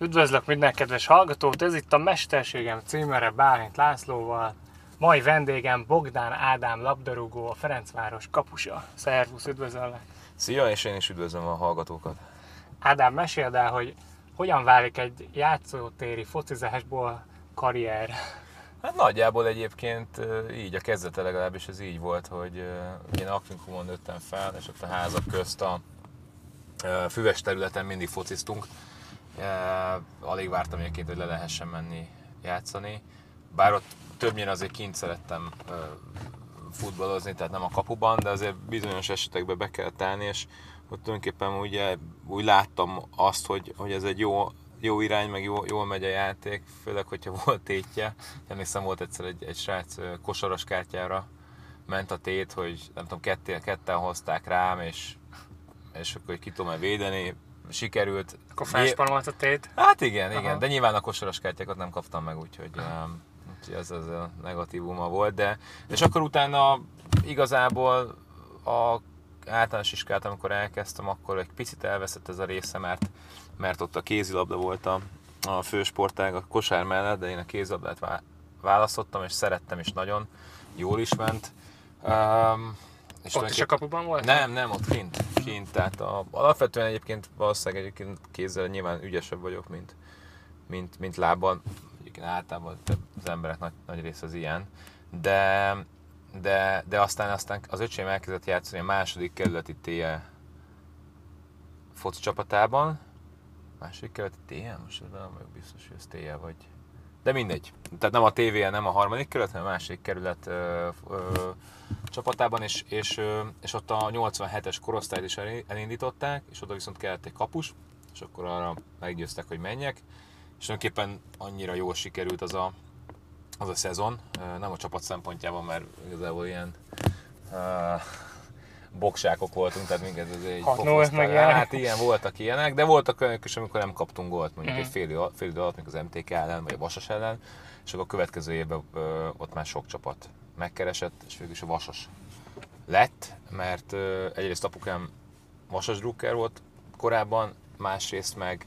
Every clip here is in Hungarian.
Üdvözlök minden kedves hallgatót, ez itt a Mesterségem címere Bálint Lászlóval. Mai vendégem Bogdán Ádám labdarúgó, a Ferencváros kapusa. Szervusz, üdvözöllek! Szia, és én is üdvözlöm a hallgatókat. Ádám, meséld el, hogy hogyan válik egy játszótéri focizásból karrier? Hát nagyjából egyébként így a kezdete legalábbis ez így volt, hogy én Akvinkumon nőttem fel, és ott a házak közt a füves területen mindig fociztunk. Alig vártam egyébként, hogy le lehessen menni játszani. Bár ott többnyire azért kint szerettem futballozni, tehát nem a kapuban, de azért bizonyos esetekben be kell állni, és ott tulajdonképpen ugye, úgy láttam azt, hogy, hogy ez egy jó, jó irány, meg jó, jól megy a játék, főleg, hogyha volt tétje. Emlékszem, volt egyszer egy, egy srác kosaras kártyára ment a tét, hogy nem tudom, ketté, ketten hozták rám, és, és akkor hogy ki tudom védeni, sikerült. Akkor felsparolt a tét? Hát igen, Aha. igen, de nyilván a kosaras kártyákat nem kaptam meg, úgyhogy, um, úgyhogy ez az a negatívuma volt, de és akkor utána igazából a általános iskolát, amikor elkezdtem, akkor egy picit elveszett ez a része, mert, mert ott a kézilabda volt a, a fősportág a kosár mellett, de én a kézilabdát választottam, és szerettem is nagyon, jól is ment. Um, és ott is a kapuban volt? Nem, nem, ott kint. kint tehát a, alapvetően egyébként valószínűleg egyébként kézzel nyilván ügyesebb vagyok, mint, mint, mint lábban. Egyébként általában az emberek nagy, nagy része az ilyen. De, de, de aztán, aztán az öcsém elkezdett játszani a második kerületi TE foci csapatában. Második kerületi TE? Most nem vagyok biztos, hogy ez TE vagy. De mindegy. Tehát nem a tv nem a harmadik kerület, hanem a második kerület ö, ö, csapatában, és, és, ö, és ott a 87-es korosztályt is elindították, és oda viszont kellett egy kapus, és akkor arra meggyőztek, hogy menjek. És tulajdonképpen annyira jól sikerült az a, az a szezon, nem a csapat szempontjában, mert igazából ilyen uh, boksákok voltunk, tehát minket az egy meg Hát ilyen voltak ilyenek, de voltak olyanok is, amikor nem kaptunk gólt, mondjuk mm. egy fél, fél idő alatt, mint az MTK ellen, vagy a Vasas ellen, és akkor a következő évben ö, ott már sok csapat megkeresett, és végül is a Vasas lett, mert ö, egyrészt apukám Vasas drukker volt korábban, másrészt meg,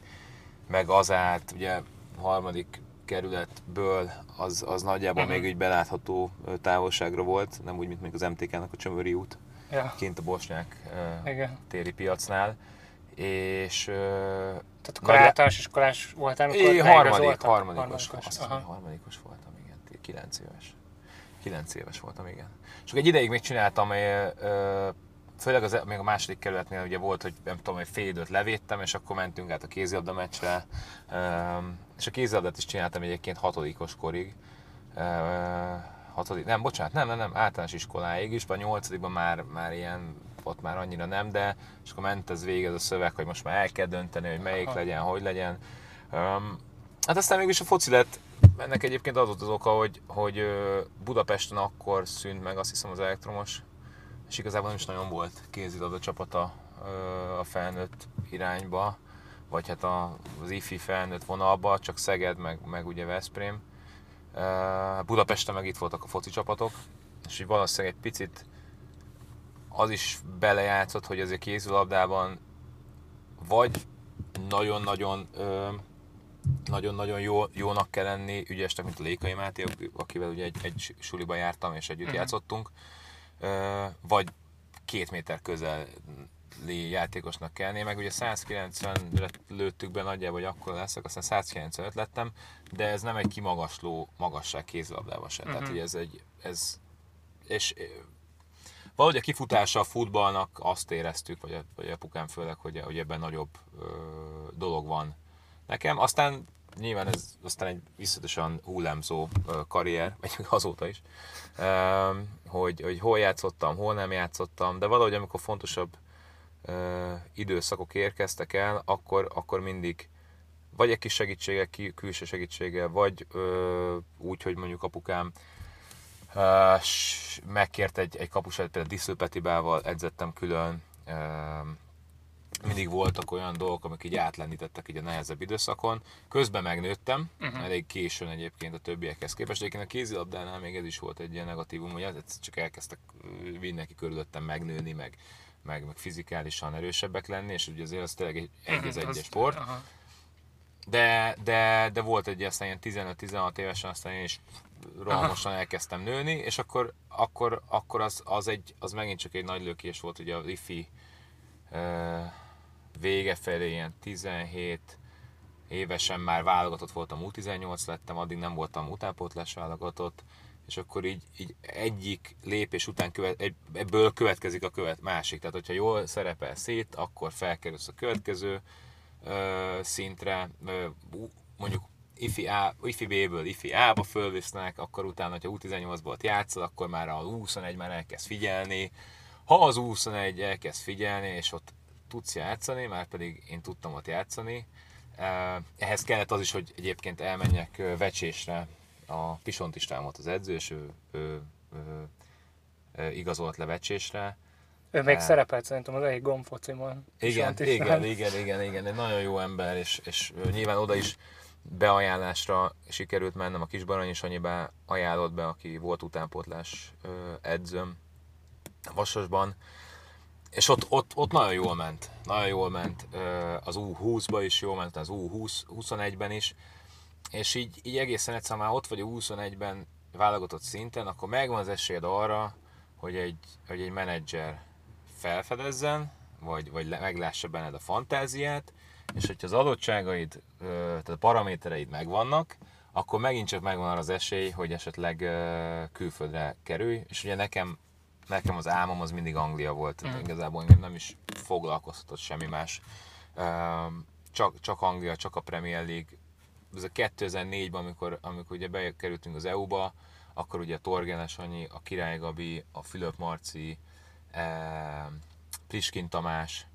meg az állt, ugye harmadik kerületből az, az nagyjából uh-huh. még egy belátható távolságra volt, nem úgy, mint még az MTK-nak a Csömöri út, ja. kint a Bosnyák uh, téri piacnál. És, Tehát akkor nagy... általános iskolás voltál, amikor é, harmadik, harmadikos, harmadikos, harmadikos voltam, igen, 9 éves. 9 éves voltam, igen. És egy ideig még csináltam, főleg az, még a második kerületnél ugye volt, hogy nem tudom, hogy fél időt levédtem, és akkor mentünk át a kézilabda meccsre, és a kézilabdát is csináltam egyébként hatodikos korig. Hatodik, nem, bocsánat, nem, nem, nem, általános iskoláig is, vagy nyolcadikban már, már ilyen, ott már annyira nem, de és akkor ment ez végig ez a szöveg, hogy most már el kell dönteni, hogy melyik Aha. legyen, hogy legyen. Um, hát aztán mégis a foci lett, ennek egyébként az volt az oka, hogy, hogy Budapesten akkor szűnt meg azt hiszem az elektromos és igazából nem is nagyon volt kézilabda csapata a felnőtt irányba, vagy hát az IFI felnőtt vonalba, csak Szeged, meg, meg ugye Veszprém. Budapesten meg itt voltak a foci csapatok, és így valószínűleg egy picit az is belejátszott, hogy azért kézilabdában vagy nagyon-nagyon nagyon-nagyon jó, jónak kell lenni, ügyesnek, mint a Lékai Máté, akivel ugye egy, egy suliba jártam és együtt uh-huh. játszottunk, vagy két méter közeli játékosnak kellene. Meg ugye 190-re lőttük be nagyjából, hogy akkor leszek, aztán 195 lettem, de ez nem egy kimagasló magasság kézlabdával sem. Uh-huh. Tehát, hogy ez egy, ez, és valahogy a kifutása a futballnak azt éreztük, vagy, a, vagy apukám főleg, hogy, hogy ebben nagyobb ö, dolog van nekem. Aztán nyilván ez aztán egy visszatosan hullámzó karrier, vagy azóta is, hogy, hogy hol játszottam, hol nem játszottam, de valahogy amikor fontosabb időszakok érkeztek el, akkor, akkor mindig vagy egy kis segítséggel, külső segítséggel, vagy úgy, hogy mondjuk apukám megkért egy, egy kapusát, például Disző Petibával edzettem külön, mindig voltak olyan dolgok, amik így átlendítettek így a nehezebb időszakon. Közben megnőttem, uh-huh. elég későn egyébként a többiekhez képest. Egyébként a kézilabdánál még ez is volt egy ilyen negatívum, hogy csak elkezdtek mindenki körülöttem megnőni, meg, meg, meg fizikálisan erősebbek lenni, és ugye azért az tényleg egy, egy uh-huh. egy sport. Uh-huh. de, de, de volt egy aztán ilyen 15-16 évesen, aztán én is rohamosan elkezdtem nőni, és akkor, akkor, akkor az, az, egy, az megint csak egy nagy lökés volt, ugye az IFI uh, vége felé, ilyen 17 évesen már válogatott voltam, U18 lettem, addig nem voltam utánpótlás válogatott, és akkor így, így egyik lépés után követ, egy, ebből következik a követ, másik. Tehát, hogyha jól szerepel szét, akkor felkerülsz a következő ö, szintre, ö, mondjuk IFI, A, IFI B-ből IFI A-ba fölvisznek, akkor utána, ha U18-ból játszol, akkor már a U21 már elkezd figyelni. Ha az U21 elkezd figyelni, és ott tudsz játszani, már pedig én tudtam ott játszani, ehhez kellett az is, hogy egyébként elmenjek vecsésre, a Pisont István volt az edző, és ő, ő, ő, ő igazolt le vecsésre. Ő még e... szerepelt szerintem az egyik gombfocimon. Igen, igen, igen, igen, igen, egy nagyon jó ember, és, és nyilván oda is beajánlásra sikerült mennem, a Kisbarany Sanyibá ajánlott be, aki volt utánpótlás edzőm Vasasban, és ott, ott, ott nagyon jól ment, nagyon jól ment, az U20-ba is jól ment, az U21-ben is, és így, így egészen egyszerűen már ott vagy a 21-ben válogatott szinten, akkor megvan az esélyed arra, hogy egy, hogy egy menedzser felfedezzen, vagy, vagy meglássa benned a fantáziát, és hogyha az adottságaid, tehát a paramétereid megvannak, akkor megint csak megvan arra az esély, hogy esetleg külföldre kerülj, és ugye nekem, nekem az álmom az mindig Anglia volt, mm. igazából nem is foglalkoztatott semmi más. Csak, csak Anglia, csak a Premier League. Ez a 2004-ben, amikor, amikor ugye bekerültünk az EU-ba, akkor ugye a Torgenes Anyi, a Király Gabi, a Fülöp Marci, Priskin Tamás,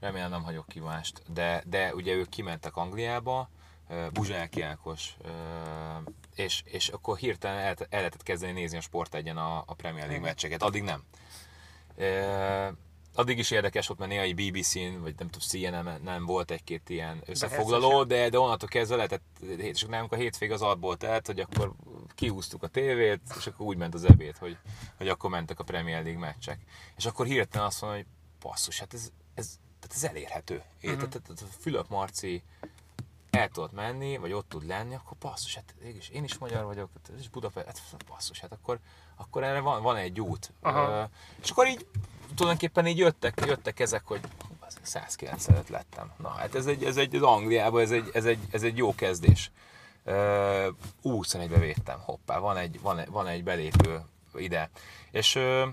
remélem nem hagyok ki mást, de, de ugye ők kimentek Angliába, Buzsáki Ákos, és, és akkor hirtelen el, el lehetett kezdeni nézni a Sport egyen a, a Premier League meccseket, addig nem. Addig is érdekes volt, mert néha egy BBC-n, vagy nem tudom, CNN nem volt egy-két ilyen összefoglaló, de, de onnantól kezdve lehetett, és nem a hétvég az adból telt, hogy akkor kihúztuk a tévét, és akkor úgy ment az ebéd, hogy, hogy akkor mentek a Premier League meccsek. És akkor hirtelen azt mondja, hogy passzus, hát ez, ez, tehát ez elérhető. Uh-huh. Tehát, tehát Fülöp Marci el tudott menni, vagy ott tud lenni, akkor passzus, hát is, én is magyar vagyok, ez is Budapest, hát passzus, hát akkor, akkor erre van, van egy út. Uh, és akkor így tulajdonképpen így jöttek, jöttek ezek, hogy 195 lettem. Na hát ez egy, ez egy az Angliában, ez egy, ez egy, ez egy jó kezdés. Uh, 21-be védtem, hoppá, van egy, van, van egy belépő ide. És, uh,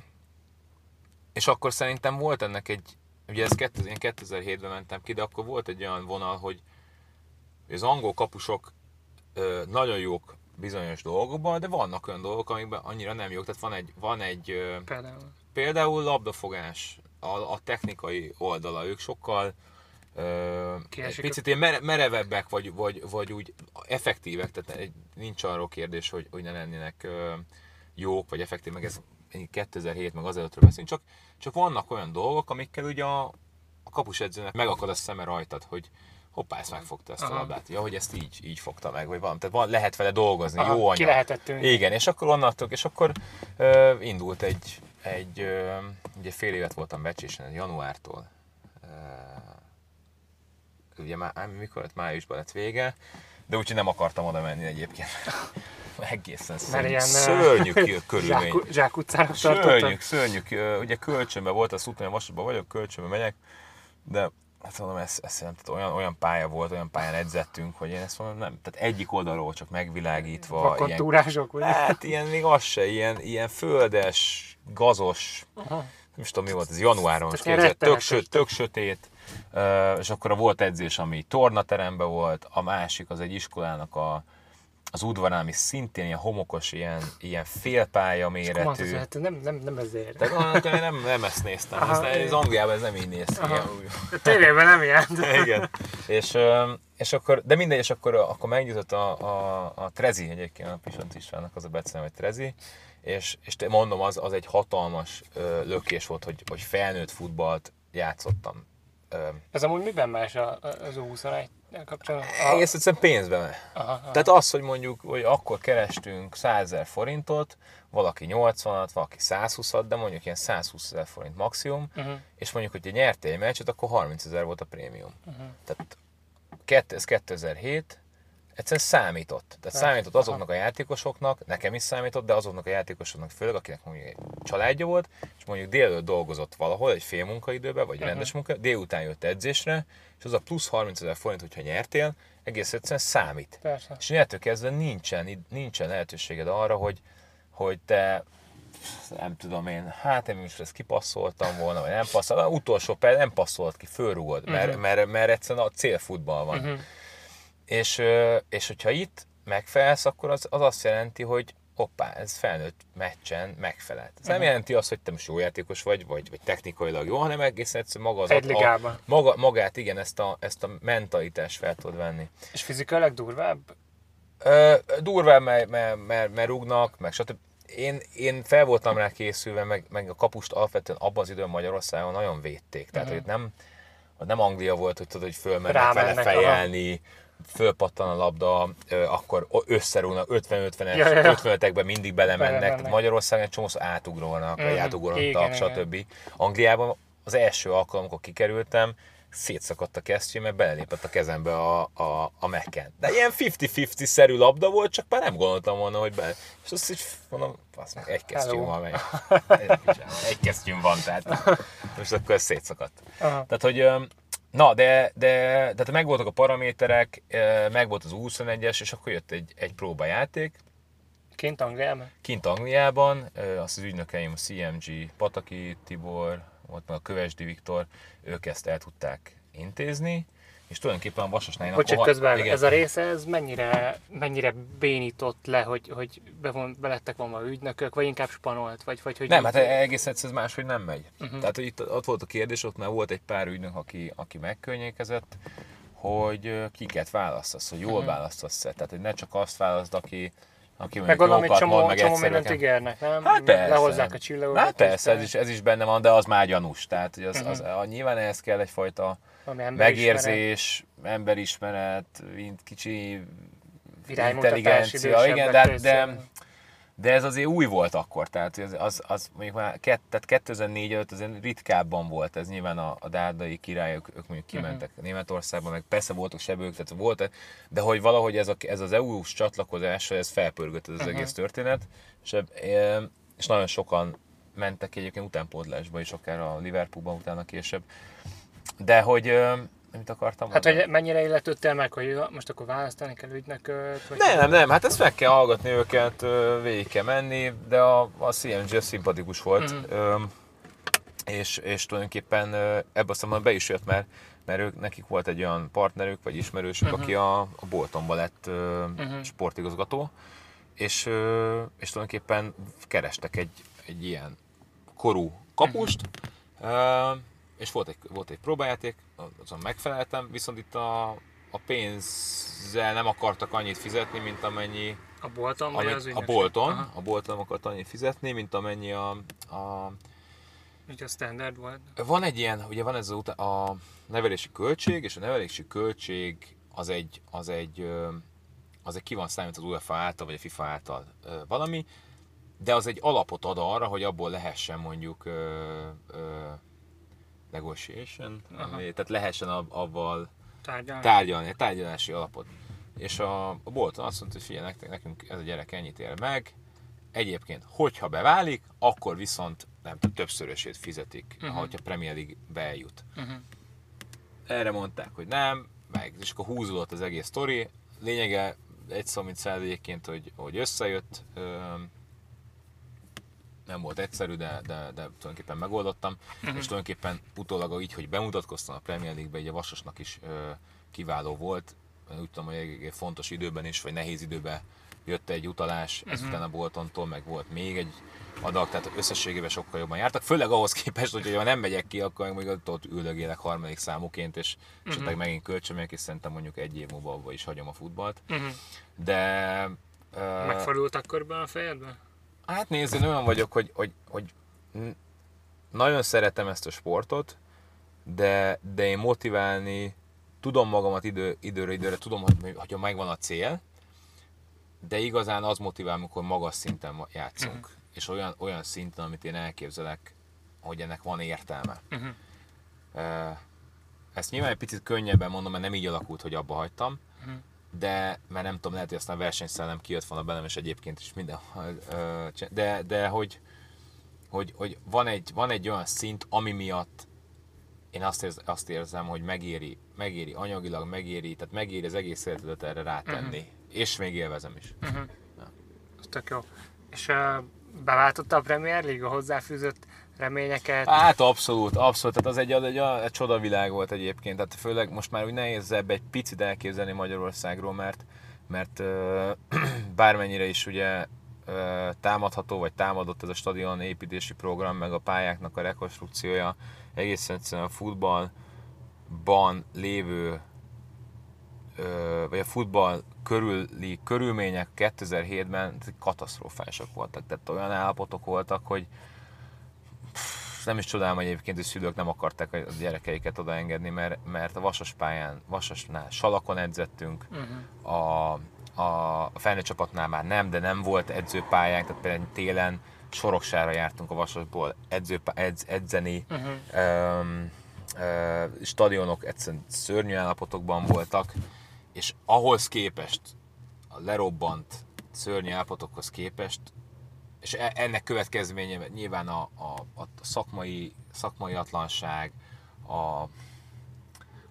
és akkor szerintem volt ennek egy, ugye ez 2000, én 2007-ben mentem ki, de akkor volt egy olyan vonal, hogy az angol kapusok ö, nagyon jók bizonyos dolgokban, de vannak olyan dolgok, amikben annyira nem jók. Tehát van egy, van egy ö, például. Például labdafogás, a, a technikai oldala, ők sokkal ö, egy picit ilyen mere, merevebbek, vagy, vagy, vagy úgy effektívek, tehát egy, nincs arról kérdés, hogy, hogy ne lennének ö, jók, vagy effektív, meg ez 2007 meg azelőttről beszélünk, csak, csak vannak olyan dolgok, amikkel ugye a, a kapusedzőnek megakad a szeme rajtad, hogy hoppá, ezt megfogta ezt Aha. a labdát. Ja, hogy ezt így, így fogta meg, vagy valami. Tehát van, lehet vele dolgozni, Aha, jó anyag. Ki lehetett tűnni. Igen, és akkor onnantól, és akkor uh, indult egy, egy ugye fél évet voltam becsésen, januártól. Ugye már, mikor lett májusban lett vége, de úgyhogy nem akartam oda menni egyébként. egészen szörnyű, ilyen, szörnyű körülmény. Zsák, zsák utcára Szörnyű, szörnyű. Ugye kölcsönben volt, az utána vasatban vagyok, kölcsönben megyek, de hát mondom, ez, ez tehát olyan, olyan pálya volt, olyan pályán edzettünk, hogy én ezt mondom, nem, tehát egyik oldalról csak megvilágítva. Vakattúrások, vagy? Hát ilyen, még az se, ilyen, ilyen földes, gazos, Aha. nem is tudom mi volt, ez januáron, képzett, tök, söt, tök sötét, és akkor volt edzés, ami tornateremben volt, a másik az egy iskolának a, az udvarán, ami szintén ilyen homokos, ilyen, ilyen félpálya méretű. Hát nem, nem, nem ezért. De nem, nem ezt néztem. Aha, ez, ez Angliában ez nem így néz ki. Tévében nem ilyen. Igen. És, és akkor, de mindegy, és akkor, akkor megnyújtott a, a, a Trezi egyébként, a Pisont Istvánnak az a becene, hogy Trezi, és, és mondom, az, az egy hatalmas ö, lökés volt, hogy, hogy felnőtt futballt játszottam. Ö, Ez amúgy miben más az U21 kapcsolatban? Egész egyszerűen pénzben. Aha, aha. Tehát az, hogy mondjuk, hogy akkor kerestünk 100 ezer forintot, valaki 80-at, valaki 120-at, de mondjuk ilyen 120 ezer forint maximum, uh-huh. és mondjuk, hogy nyertél egy meccset, akkor 30 ezer volt a prémium. Uh-huh. Tehát ez 2007, egyszerűen számított. Tehát számított azoknak a játékosoknak, nekem is számított, de azoknak a játékosoknak főleg, akinek mondjuk egy családja volt, és mondjuk délelőtt dolgozott valahol, egy fél munkaidőben, vagy rendes munka, délután jött edzésre, és az a plusz 30 ezer forint, hogyha nyertél, egész egyszerűen számít. Persze. És innentől kezdve nincsen, nincsen lehetőséged arra, hogy, hogy te nem tudom én, hát én is ezt kipasszoltam volna, vagy nem passzoltam, utolsó perc nem passzolt ki, fölrúgod, mert, Mhm. mert, mert egyszerűen a célfutball van. És, és hogyha itt megfelelsz, akkor az, az azt jelenti, hogy hoppá, ez felnőtt meccsen megfelelt. Ez Mhm. nem jelenti azt, hogy te most jó játékos vagy, vagy, vagy technikailag jó, hanem egészen egyszerűen maga az Egy a, maga, magát, igen, ezt a, ezt a mentalitást fel tudod venni. És fizikailag durvább? Ö, durván, mert, mert, mert, mert rúgnak, meg stb. Én, én fel voltam rá készülve, meg, meg a kapust alapvetően abban az időn Magyarországon nagyon védték. Tehát, hogy nem, nem Anglia volt, hogy tudod, hogy fölmennek vele fejelni, fölpattan a labda, akkor összerúgnak 50-50-es, Ja, ja, ja. 55-ekben mindig belemennek. Tehát Magyarországon egy csomószor átugrolnak, vagy Mhm. átugrottak, Igen, stb. Angliában az első alkalom, amikor kikerültem, szétszakadt a kesztyű, mert belelépett a kezembe a, a, a mekken. De ilyen 50-50-szerű labda volt, csak már nem gondoltam volna, hogy be. És azt így mondom, azt meg egy kesztyűm van, meg. Egy kesztyűm van, tehát most akkor ez szétszakadt. Aha. Tehát, hogy na, de, de tehát megvoltak a paraméterek, megvolt az 21-es, és akkor jött egy, egy próbajáték, Kint Angliában? kint Angliában, azt az ügynökeim, a CMG, Pataki Tibor, volt meg a Kövesdi Viktor, ők ezt el tudták intézni, és tulajdonképpen a Vasasnál... Hogy közben igen. ez a része, ez mennyire, mennyire bénított le, hogy, hogy bevon, belettek volna ügynökök, vagy inkább spanolt, vagy, vagy hogy Nem, hát egész egyszerűen máshogy nem megy. Mhm. Uh-huh. Tehát hogy itt ott volt a kérdés, ott már volt egy pár ügynök, aki, aki megkörnyékezett, hogy kiket választasz, hogy jól uh-huh. választasz -e. Tehát, hogy ne csak azt válaszd, aki, aki Meg egy jókat mond, csomó, meg csomó mindent ígérnek, nem? Hát persze. Lehozzák a csillagokat. Hát persze, ez is, ez is benne van, de az már gyanús. Tehát, hogy az, Mhm. az, az, nyilván ehhez kell egyfajta. Megérzés, emberismeret, mint kicsi intelligencia, igen, de, de, de ez azért új volt akkor, tehát az, az, az mondjuk már kett, tehát 2004 előtt azért ritkábban volt ez, nyilván a, a dárdai királyok, ők mondjuk kimentek uh-huh. Németországba, meg persze voltak sebők, tehát volt, de hogy valahogy ez, a, ez az EU-s csatlakozás, ez felpörgött ez az uh-huh. egész történet, és, és nagyon sokan mentek egyébként utánpótlásba is, akár a Liverpoolban utána később. De hogy, ö, mit akartam Hát, mondani? hogy mennyire illetődtél meg, hogy most akkor választani kell ügynököt? Vagy Nem, nem, nem, hát ezt meg kell hallgatni őket, ö, végig kell menni, de a, a CMG az szimpatikus volt. Mm. És, és tulajdonképpen ö, ebbe a szemben be is jött, mert, mert ők, nekik volt egy olyan partnerük, vagy ismerősük, uh-huh. aki a, a Boltonba lett ö, uh-huh. sportigazgató, és, ö, és tulajdonképpen kerestek egy, egy ilyen korú kapust, uh-huh. És volt egy, volt egy próbájáték, azon megfeleltem, viszont itt a, a pénzzel nem akartak annyit fizetni, mint amennyi A Bolton amit az a? Bolton, Aha, a Bolton nem akart annyit fizetni, mint amennyi a, a Úgy a standard volt. van egy ilyen, ugye van ez a, a nevelési költség, és a nevelési költség az egy, az egy, az egy ki van számít az UEFA által, vagy a FIFA által valami, de az egy alapot ad arra, hogy abból lehessen mondjuk ö, ö, negotiation, Aha. ami- tehát lehessen ab, abval Tárgyalni. tárgyalni, tárgyalási alapot. És a, a Bolton azt mondta, hogy figyelj, nektek, nekünk ez a gyerek ennyit ér meg, egyébként, hogyha beválik, akkor viszont nem tudom, többszörösét fizetik, uh-huh. hogyha Premier League bejut. Uh-huh. Erre mondták, hogy nem, meg, és akkor húzódott az egész sztori. Lényege egy szó, mint száz egyébként, hogy, hogy összejött. Öm, nem volt egyszerű, de, de, de tulajdonképpen megoldottam. Uh-huh. És tulajdonképpen utólag így, hogy bemutatkoztam a Premier League-be, így a Vasasnak is ö, kiváló volt. Úgy tudom, hogy egy fontos időben is, vagy nehéz időben jött egy utalás, uh-huh. ezután a Boltontól, meg volt még egy adag, tehát összességében sokkal jobban jártak. Főleg ahhoz képest, hogy ha nem megyek ki, akkor még ott üldögélek harmadik számuként, és uh-huh. esetleg megint kölcsönmegyek, és szerintem mondjuk egy év múlva abba is hagyom a futballt. Uh-huh. De... ö, Megfordult akkor be a fejedbe? Hát nézd, én olyan vagyok, hogy, hogy, hogy nagyon szeretem ezt a sportot, de, de én motiválni tudom magamat idő, időről időre, tudom, hogy, hogyha megvan a cél, de igazán az motivál, amikor magas szinten játszunk. Uh-huh. És olyan, olyan szinten, amit én elképzelek, hogy ennek van értelme. Uh-huh. Uh, ezt nyilván egy picit könnyebben mondom, mert nem így alakult, hogy abba hagytam, Mhm. De mert nem tudom, lehet, hogy aztán versenyszellem kijött volna belem, és egyébként is minden, de, de hogy, hogy, hogy van, egy, van egy olyan szint, ami miatt én azt, érz, azt érzem, hogy megéri, megéri anyagilag, megéri, tehát megéri az egész életedet erre rátenni. Mhm. És még élvezem is. Ez tök jó. És uh, beváltotta a Premier League a hozzáfűzött reményeket? Hát abszolút, abszolút. Tehát az egy, egy, egy, egy csodavilág volt egyébként. Tehát főleg most már úgy nehéz ebbe egy picit elképzelni Magyarországról, mert, mert ö, bármennyire is ugye ö, támadható, vagy támadott ez a stadion építési program, meg a pályáknak a rekonstrukciója, egészen egyszerűen a futballban lévő vagy a futball körüli körülmények 2007-ben katasztrofálisak voltak. Tehát olyan állapotok voltak, hogy nem is csodálom, hogy egyébként a szülők nem akarták a gyerekeiket odaengedni, mert, mert a vasas pályán, vasasnál, salakon edzettünk, Uh-huh. a, a, a felnőtt csapatnál már nem, de nem volt edzőpályánk, tehát például télen Soroksára jártunk a Vasasból edzőpá, edz, edzeni, Uh-huh. Öm, ö, stadionok egyszerűen szörnyű állapotokban voltak, és ahhoz képest, a lerobbant szörnyű állapotokhoz képest, és e- ennek következménye nyilván a, a, a szakmai, szakmai atlanság, a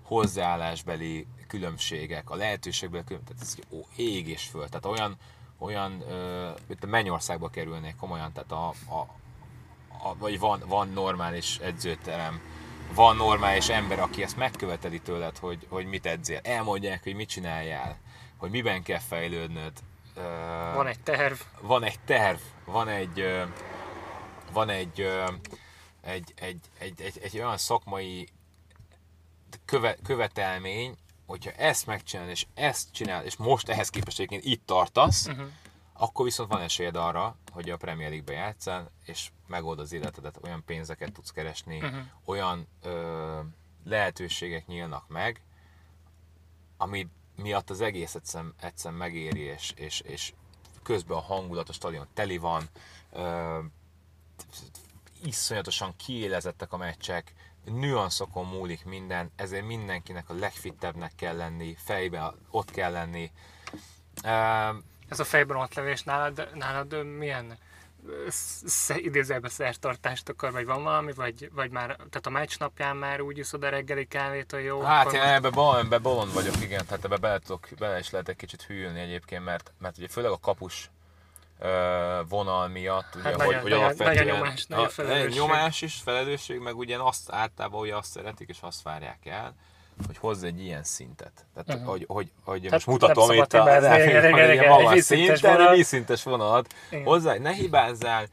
hozzáállásbeli különbségek, a lehetőségbeli különbségek, tehát ez ó, ég és föl. Tehát olyan, olyan mint a Mennyországba kerülnék komolyan, tehát a, a, a, vagy van, van normális edzőterem, van normális ember, aki ezt megköveteli tőled, hogy, hogy mit edzél. Elmondják, hogy mit csináljál, hogy miben kell fejlődnöd. Van egy terv. van egy terv, van egy, van egy, egy, egy, egy, egy, egy olyan szakmai köve, követelmény, hogyha ezt megcsinálod, és ezt csinál, és most ehhez képest egyébként itt tartasz, Uh-huh. akkor viszont van esélyed arra, hogy a Premier League-be játszál, és megold az életedet, olyan pénzeket tudsz keresni, Uh-huh. olyan ö, lehetőségek nyílnak meg, ami miatt az egész egyszerűen, egyszerűen megéri, és, és, és közben a hangulat, a stadion teli van, ö, iszonyatosan kiélezettek a meccsek, nüanszokon múlik minden, ezért mindenkinek a legfittebbnek kell lenni, fejben ott kell lenni. Ö, Ez a fejben ott levés nálad, nálad milyen idézőjelben szertartást akar, vagy van valami, vagy, vagy már, tehát a meccs napján már úgy iszod a reggeli kávét, hogy jó? Hát én ebbe, bal, ebbe bolond vagyok, igen, tehát ebbe bele, tudok, bele is lehet egy kicsit hűlni egyébként, mert, mert ugye főleg a kapus vonal miatt, ugye, Hát hogy, nagy- hogy nagy- alapvetően nagy a nyomás, a nyomás is, felelősség, meg ugye azt általában ugye azt szeretik és azt várják el, hogy hozz egy ilyen szintet. Tehát, Mhm. hogy, hogy, hogy Tehát most mutatom itt a, magas egy vízszintes szinten, egy vízszintes vonalat, hozzá, ne hibázzál,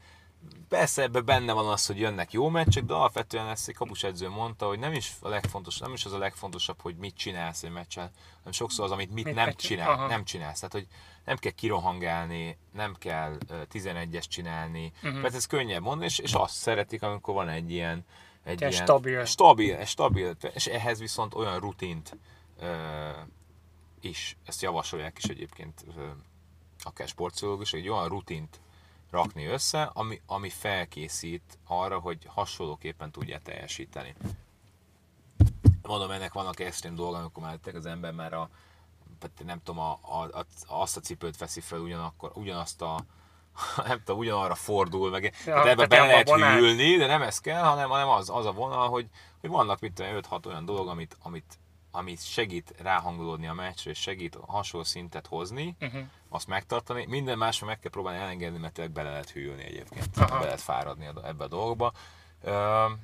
Persze ebben benne van az, hogy jönnek jó meccsek, de alapvetően ezt egy kapusedző mondta, hogy nem is a legfontos, nem is az a legfontosabb, hogy mit csinálsz egy meccsen, hanem sokszor az, amit mit, Mit nem csinál, aha. nem csinálsz. Tehát, hogy nem kell kirohangálni, nem kell ö, 11-es csinálni, Mhm. mert ez könnyebb mondani, és, és azt szeretik, amikor van egy ilyen, egy ilyen stabil. stabil, stabil, és ehhez viszont olyan rutint ö, is, ezt javasolják is egyébként ö, akár sportpszichológus, egy olyan rutint rakni össze, ami, ami felkészít arra, hogy hasonlóképpen tudja teljesíteni. Mondom, ennek vannak extrém dolgok, amikor már az ember már a, nem tudom, a, a, a, azt a cipőt veszi fel ugyanakkor, ugyanazt a, nem tudom, ugyanarra fordul, meg ja, hát ebbe tehát bele abba lehet hűlni, de nem ez kell, hanem, hanem az, az a vonal, hogy, hogy vannak mit tudom, 5-6 olyan dolog, amit, amit, amit segít ráhangolódni a meccsre, és segít hasonló szintet hozni, Uh-huh. azt megtartani. Minden másra meg kell próbálni elengedni, mert tényleg bele lehet hűlni egyébként. Aha. Bele lehet fáradni ebbe a dolgokba. Ö,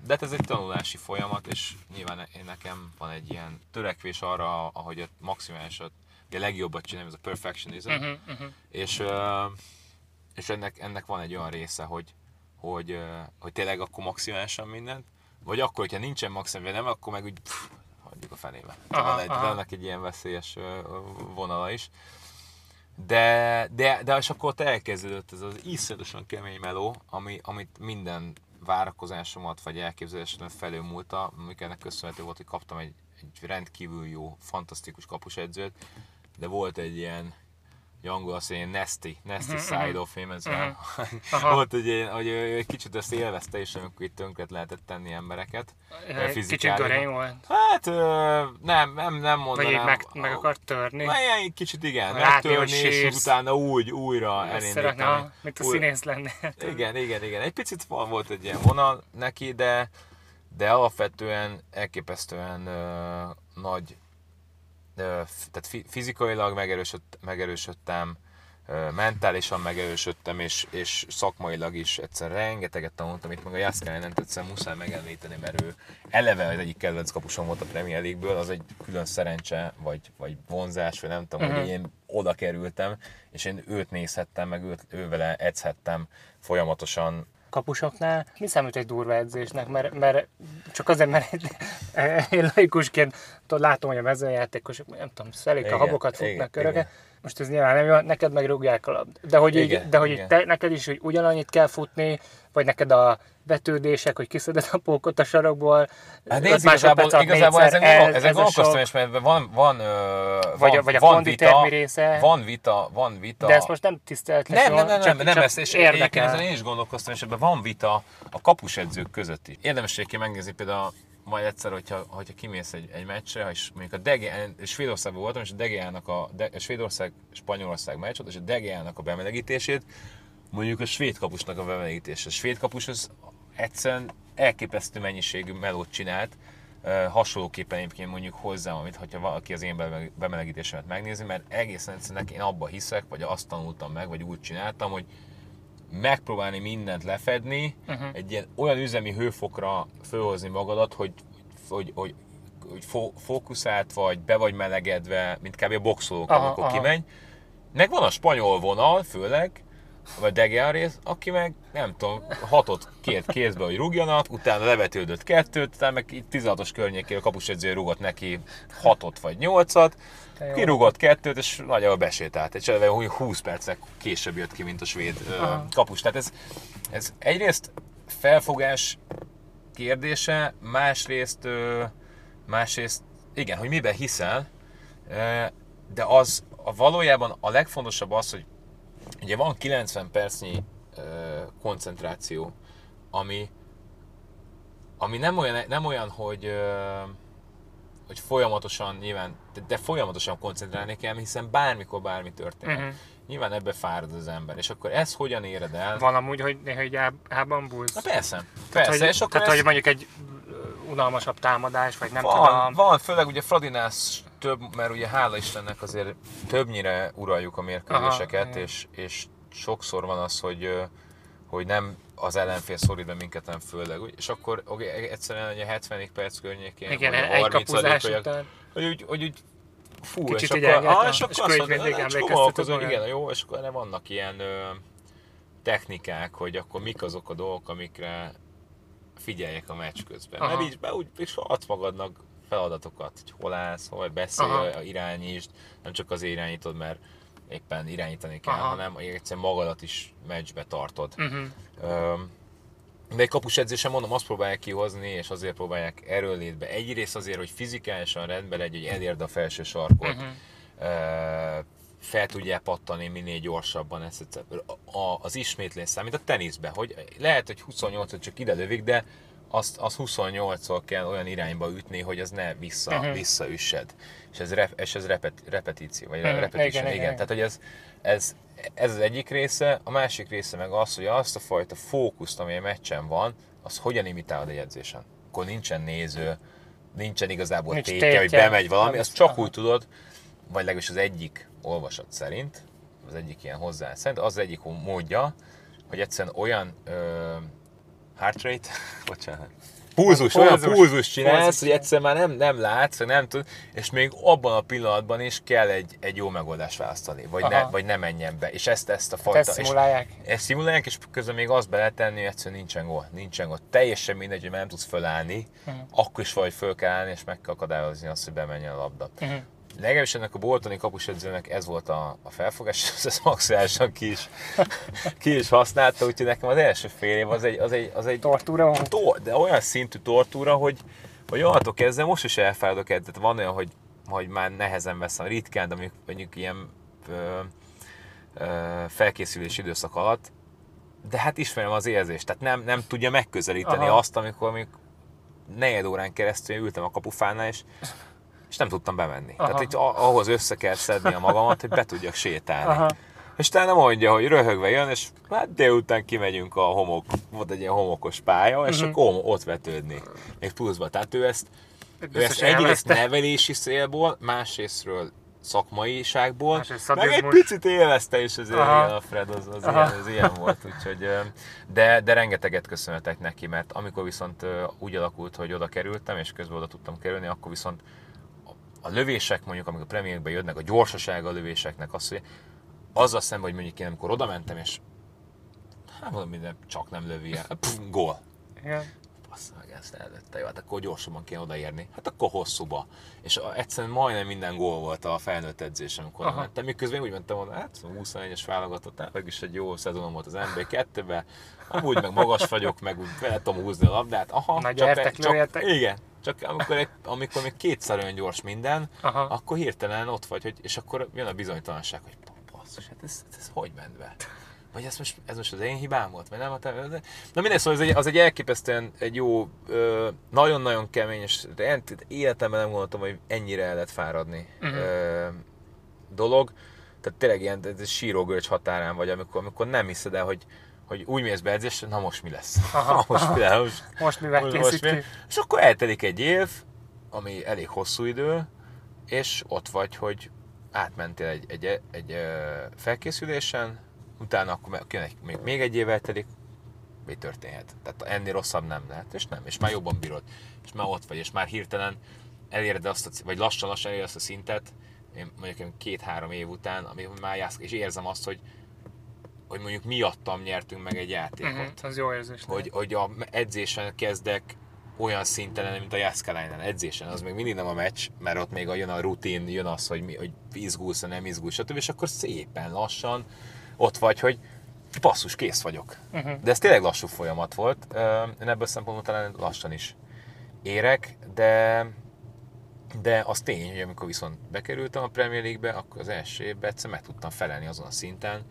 De hát ez egy tanulási folyamat, és nyilván nekem van egy ilyen törekvés arra, ahogy a maximálisat, a legjobbat csinálni, ez a perfectionism, Uh-huh. Uh-huh. és, és ennek, ennek van egy olyan része, hogy, hogy, hogy tényleg akkor maximálisan mindent, vagy akkor, hogyha nincsen maximális, nem, akkor meg úgy pff, hagyjuk a fenébe. Aha, Van, egy, aha. van egy ilyen veszélyes vonala is. De, de, de és akkor ott elkezdődött ez az iszonyatosan kemény meló, ami, amit minden várakozásomat vagy elképzelésemet felülmúlta, amiknek köszönhető volt, hogy kaptam egy, egy rendkívül jó, fantasztikus kapusedzőt, de volt egy ilyen, angol mondja, nasty, nasty side of him, ez Mhm. volt, hogy, én, hogy ő egy kicsit ezt élvezte, és amikor itt tönkret lehetett tenni embereket. Kicsit görény volt. Hát nem, nem, nem Vagy mondanám. így meg, meg akart törni. Na, ilyen kicsit igen, Látni, megtörni, és utána úgy, újra elindítani. mint a színész lenne. Igen, igen, igen. Egy picit volt egy ilyen vonal neki, de, de alapvetően elképesztően ö, nagy, tehát fi, fizikailag megerősöd, megerősödtem, mentálisan megerősödtem, és, és szakmailag is egyszer rengeteget tanultam, itt meg a Jászkálánent egyszer muszáj megemlíteni, mert ő eleve az egyik kedvenc kapusom volt a Premier League-ből, az egy külön szerencse, vagy, vagy vonzás, vagy nem tudom, Mhm. hogy én oda kerültem, és én őt nézhettem, meg őt, ővele edzhettem folyamatosan. Kapusoknál mi számít egy durva edzésnek? Mert, mert csak azért, mert egy, én laikusként látom, hogy a mezőjátékosok, nem tudom, szelik a Igen, habokat, igen, futnak köröket. Most ez nyilván nem jó, neked meg rúgják a labd. De hogy, Igen, így, de hogy igen. te, neked is hogy ugyanannyit kell futni, vagy neked a vetődések, hogy kiszeded a pókot a sarokból, Hát nézd, igazából, igazából ezen, ezen ez gondolkoztam, és mert van, van, Vagy van, vagy a van vita, része. Van vita, van vita. De ezt most nem tiszteletlen, nem, nem, nem, csak, nem, nem csak ezt, és érdekel. ezen én is gondolkoztam, és ebben van vita a kapusedzők között is. Érdemes egyébként megnézni például majd egyszer, hogyha, hogyha kimész egy, egy meccsre, és mondjuk a Dege, Svédországban voltam, és a Degeának a, De, a Svédország, Spanyolország meccs volt, és a Degeának a bemelegítését, mondjuk a svéd kapusnak a bemelegítése. A svéd kapus az egyszerűen elképesztő mennyiségű melót csinált, hasonlóképpen egyébként mondjuk hozzám, amit ha valaki az én bemeleg- bemelegítésemet megnézi, mert egészen egyszerűen én abba hiszek, vagy azt tanultam meg, vagy úgy csináltam, hogy megpróbálni mindent lefedni, uh-huh. egy ilyen olyan üzemi hőfokra fölhozni magadat, hogy, hogy, hogy, hogy fó, fókuszált vagy, be vagy melegedve, mint kb. a boxolók, Aha, amikor aha. kimegy. Meg van a spanyol vonal, főleg, vagy Dege rész, aki meg nem tudom, hatot kért kézbe, hogy rúgjanak, utána levetődött kettőt, utána meg így 16-os környékén a kapusedző rúgott neki hatot vagy nyolcat, kirúgott kettőt, és nagyjából besétált. És úgy 20 percek később jött ki, mint a svéd Aha. kapus. Tehát ez, ez egyrészt felfogás kérdése, másrészt, másrészt igen, hogy miben hiszel, de az a valójában a legfontosabb az, hogy ugye van 90 percnyi ö, koncentráció, ami, ami nem olyan, nem olyan hogy, ö, hogy folyamatosan nyilván, de, de folyamatosan koncentrálni kell, hiszen bármikor bármi történhet. Mhm. Nyilván ebbe fárad az ember, és akkor ezt hogyan éred el? Van amúgy, hogy néha így áb- ábambulsz. Na persze, persze, Tehát, hogy, és akkor tehát, ez- hogy mondjuk egy unalmasabb támadás, vagy nem van, tudom. van, főleg ugye Fradinás több, mert ugye hála Istennek azért többnyire uraljuk a mérkőzéseket, Aha, és, és sokszor van az, hogy, hogy nem az ellenfél szorít be minket, nem főleg. És akkor okay, egyszerűen ugye 70 perc környékén, Igen, vagy a egy 30 kapuzás hogy, után. hogy, úgy, hogy úgy fú, Kicsit és akkor, ah, és akkor azt mondod, mindig "Ah, és emlékezteted gondolkozol, magad." igen, jó, és akkor vannak ilyen ö, technikák, hogy akkor mik azok a dolgok, amikre figyeljek a meccs közben. Aha. Mert így be, úgy és adsz magadnak feladatokat, hogy hol állsz, hol beszélj, Aha. irányítsd, nem csak az irányítod, mert éppen irányítani kell, Aha. hanem egyszerűen magadat is meccsbe tartod. Uh-huh. De egy kapus edzésen mondom, azt próbálják kihozni, és azért próbálják erőlétbe. Egyrészt azért, hogy fizikálisan rendben legyen, hogy elérd a felső sarkot, Mhm. ö, fel tudják pattani minél gyorsabban ezt, a, az ismétlés szám, mint a teniszben, hogy lehet, hogy 28 csak ide lövik, de azt, az 28-szor kell olyan irányba ütni, hogy az ne vissza, Mhm. visszaüssed. És ez, rep, és ez repet, repetíció, vagy Mhm, repetition, igen, igen, igen. Tehát, hogy ez, ez, ez az egyik része, a másik része meg az, hogy azt a fajta fókuszt, ami a meccsen van, az hogyan imitálod egy edzésen. Akkor nincsen néző, nincsen igazából Nincs tétje, hogy tétje. bemegy valami, azt csak aha. úgy tudod, vagy legalábbis az egyik olvasat szerint, az egyik ilyen hozzá szerint, az, az egyik módja, hogy egyszerűen olyan ö, heart rate, bocsánat, pulzus, olyan Pulzus. pulzus csinálsz, Pulzus. hogy egyszerűen már nem, nem látsz, nem tud, és még abban a pillanatban is kell egy, egy jó megoldást választani, vagy ne, Aha. vagy ne menjen be. És ezt, ezt a Hát fajta... ezt és szimulálják. ezt szimulálják, és közben még azt beletenni, hogy egyszerűen nincsen gól. Nincsen gól. Teljesen mindegy, hogy már nem tudsz fölállni, Mhm. akkor is vagy föl kell állni, és meg kell akadályozni azt, hogy bemenjen a labda. Uh-huh. Legalábbis ennek a boltoni kapusedzőnek ez volt a, a felfogás, és ez maximálisan ki is, ki is használta, úgyhogy nekem az első fél év az egy, az egy, az egy Tortúra van. to- de olyan szintű tortúra, hogy, hogy onnantól kezdve most is elfáradok el, tehát van olyan, hogy, hogy már nehezen veszem, ritkán, de mondjuk, mondjuk ilyen ö, ö, felkészülési időszak alatt, de hát ismerem az érzést, tehát nem, nem tudja megközelíteni Aha. azt, amikor még negyed órán keresztül ültem a kapufánál, és, és nem tudtam bemenni. Aha. Tehát itt ahhoz össze kell szedni a magamat, hogy be tudjak sétálni. Aha. És utána mondja, hogy röhögve jön, és hát délután kimegyünk a homok, volt egy ilyen homokos pálya, és Mhm. akkor ott vetődni. Még pluszba. Tehát ő ezt, ő ezt egyrészt nevelési célból, másrésztről szakmaiságból, Másrészt meg egy picit élvezte is igen, a Fred, az, az, Aha. ilyen, az ilyen volt, úgyhogy, de, de rengeteget köszönhetek neki, mert amikor viszont úgy alakult, hogy oda kerültem, és közben oda tudtam kerülni, akkor viszont a lövések, mondjuk amikor a Premier League-be jönnek, a gyorsasága a lövéseknek, az, hogy azzal szemben, hogy mondjuk én amikor oda mentem, és hát valami minden csak nem lövi el, Pff, gól. Igen. Bassza meg ezt előtte, jó, hát akkor gyorsabban kéne odaérni. Hát akkor hosszúba. És egyszerűen majdnem minden gól volt a felnőtt edzésem, amikor Aha. mentem. Miközben úgy mentem oda, hát 21-es válogatott, hát mégis egy jó szezonom volt az NB2-ben. Amúgy meg magas vagyok, meg úgy fel tudom húzni a labdát. Aha, Na, csak, gyertek, csak, lőjetek. igen, csak amikor, egy, amikor még kétszer olyan gyors minden, Aha. akkor hirtelen ott vagy, hogy, és akkor jön a bizonytalanság, hogy basszus, hát ez, ez hogy ment be? Vagy ez most, ez most az én hibám volt, vagy nem? Na mindegy, szóval ez egy, az egy elképesztően egy jó, nagyon-nagyon kemény, és életemben nem gondoltam, hogy ennyire el lehet fáradni Mhm. ö, dolog. Tehát tényleg ilyen ez egy sírógörcs határán vagy, amikor, amikor nem hiszed el, hogy, hogy úgy mész be edzésre, na most mi lesz? Aha, most aha. mi lesz? Most, Most mivel most- most mi? És akkor eltelik egy év, ami elég hosszú idő, és ott vagy, hogy átmentél egy, egy, egy ö, felkészülésen, utána akkor jön egy, még, még egy év eltelik, mi történhet? Tehát ennél rosszabb nem lehet, és nem, és már jobban bírod, és már ott vagy, és már hirtelen eléred azt, a, vagy lassan-lassan eléred azt a szintet, én mondjuk két-három év után, ami már jász, és érzem azt, hogy, hogy mondjuk miattam nyertünk meg egy játékot Mhm, Az jó érzés. hogy, hogy a edzésen kezdek olyan szinten lenni, mint a Jászkalainen edzésen. Az még mindig nem a meccs, mert ott még a- jön a rutin, jön az, hogy, mi, hogy izgulsz, nem izgulsz, stb. És akkor szépen lassan ott vagy, hogy basszus, kész vagyok. Mhm. De ez tényleg lassú folyamat volt. Én ebből szempontból talán lassan is érek, de de az tény, hogy amikor viszont bekerültem a Premier League-be, akkor az első évben egyszer meg tudtam felelni azon a szinten,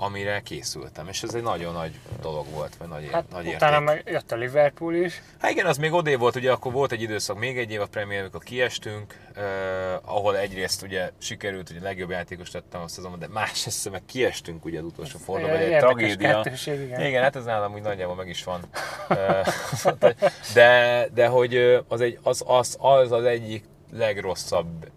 amire készültem. És ez egy nagyon nagy dolog volt, vagy nagy, Hát nagy utána érték. meg jött a Liverpool is. Hát igen, az még odé volt, ugye akkor volt egy időszak, még egy év a Premier, amikor kiestünk, eh, ahol egyrészt ugye sikerült, hogy a legjobb játékos lettem a szezonban, de másrészt meg kiestünk ugye az utolsó fordulóban, egy tragédia. kettőség, igen. Igen, hát ez nálam úgy nagyjából meg is van. De, de hogy az, egy, az, az, az az egyik legrosszabb,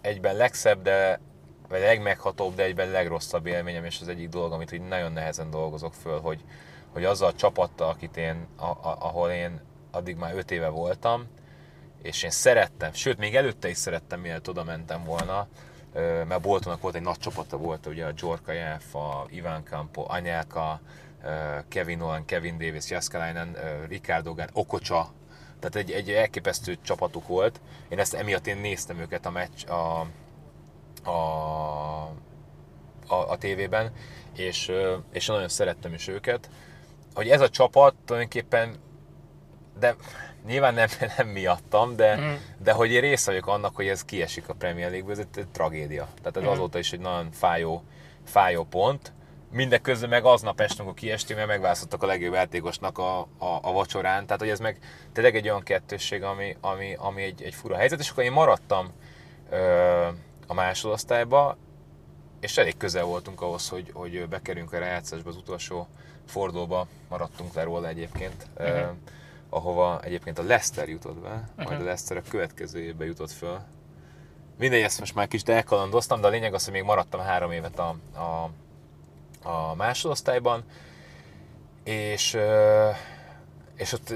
egyben legszebb, de vagy legmeghatóbb, de egyben legrosszabb élményem, és az egyik dolog, amit így nagyon nehezen dolgozok föl, hogy, hogy azzal a csapattal, akit én, a, a, ahol én addig már 5 éve voltam, és én szerettem, sőt, még előtte is szerettem, mielőtt oda mentem volna, mert Boltonnak volt egy nagy csapata, volt ugye a Giorka Jeff, a Ivan Campo, Anyelka, Kevin Nolan, Kevin Davis, Jaskalainen, Ricardo Gán, Okocsa, tehát egy, egy elképesztő csapatuk volt. Én ezt emiatt én néztem őket a meccs, a, a, a, a tévében, és, és nagyon szerettem is őket. Hogy ez a csapat tulajdonképpen, de nyilván nem, nem miattam, de, Mhm. de hogy én része vagyok annak, hogy ez kiesik a Premier League-ből, ez egy, tragédia. Tehát ez Mhm. azóta is egy nagyon fájó, fájó pont. Mindeközben meg aznap este, amikor kiestünk, mert megválasztottak a legjobb játékosnak a, a, a vacsorán. Tehát, hogy ez meg tényleg egy olyan kettősség, ami, ami, ami egy, egy fura helyzet. És akkor én maradtam ö, a másodosztályba, és elég közel voltunk ahhoz, hogy, hogy bekerüljünk a rájátszásba az utolsó fordulóba, maradtunk le róla egyébként, uh-huh. eh, ahova egyébként a Leicester jutott be, majd Mhm. a Leicester a következő évben jutott föl. Mindegy, ezt most már kicsit elkalandoztam, de a lényeg az, hogy még maradtam három évet a, a, a másodosztályban, és, eh, és ott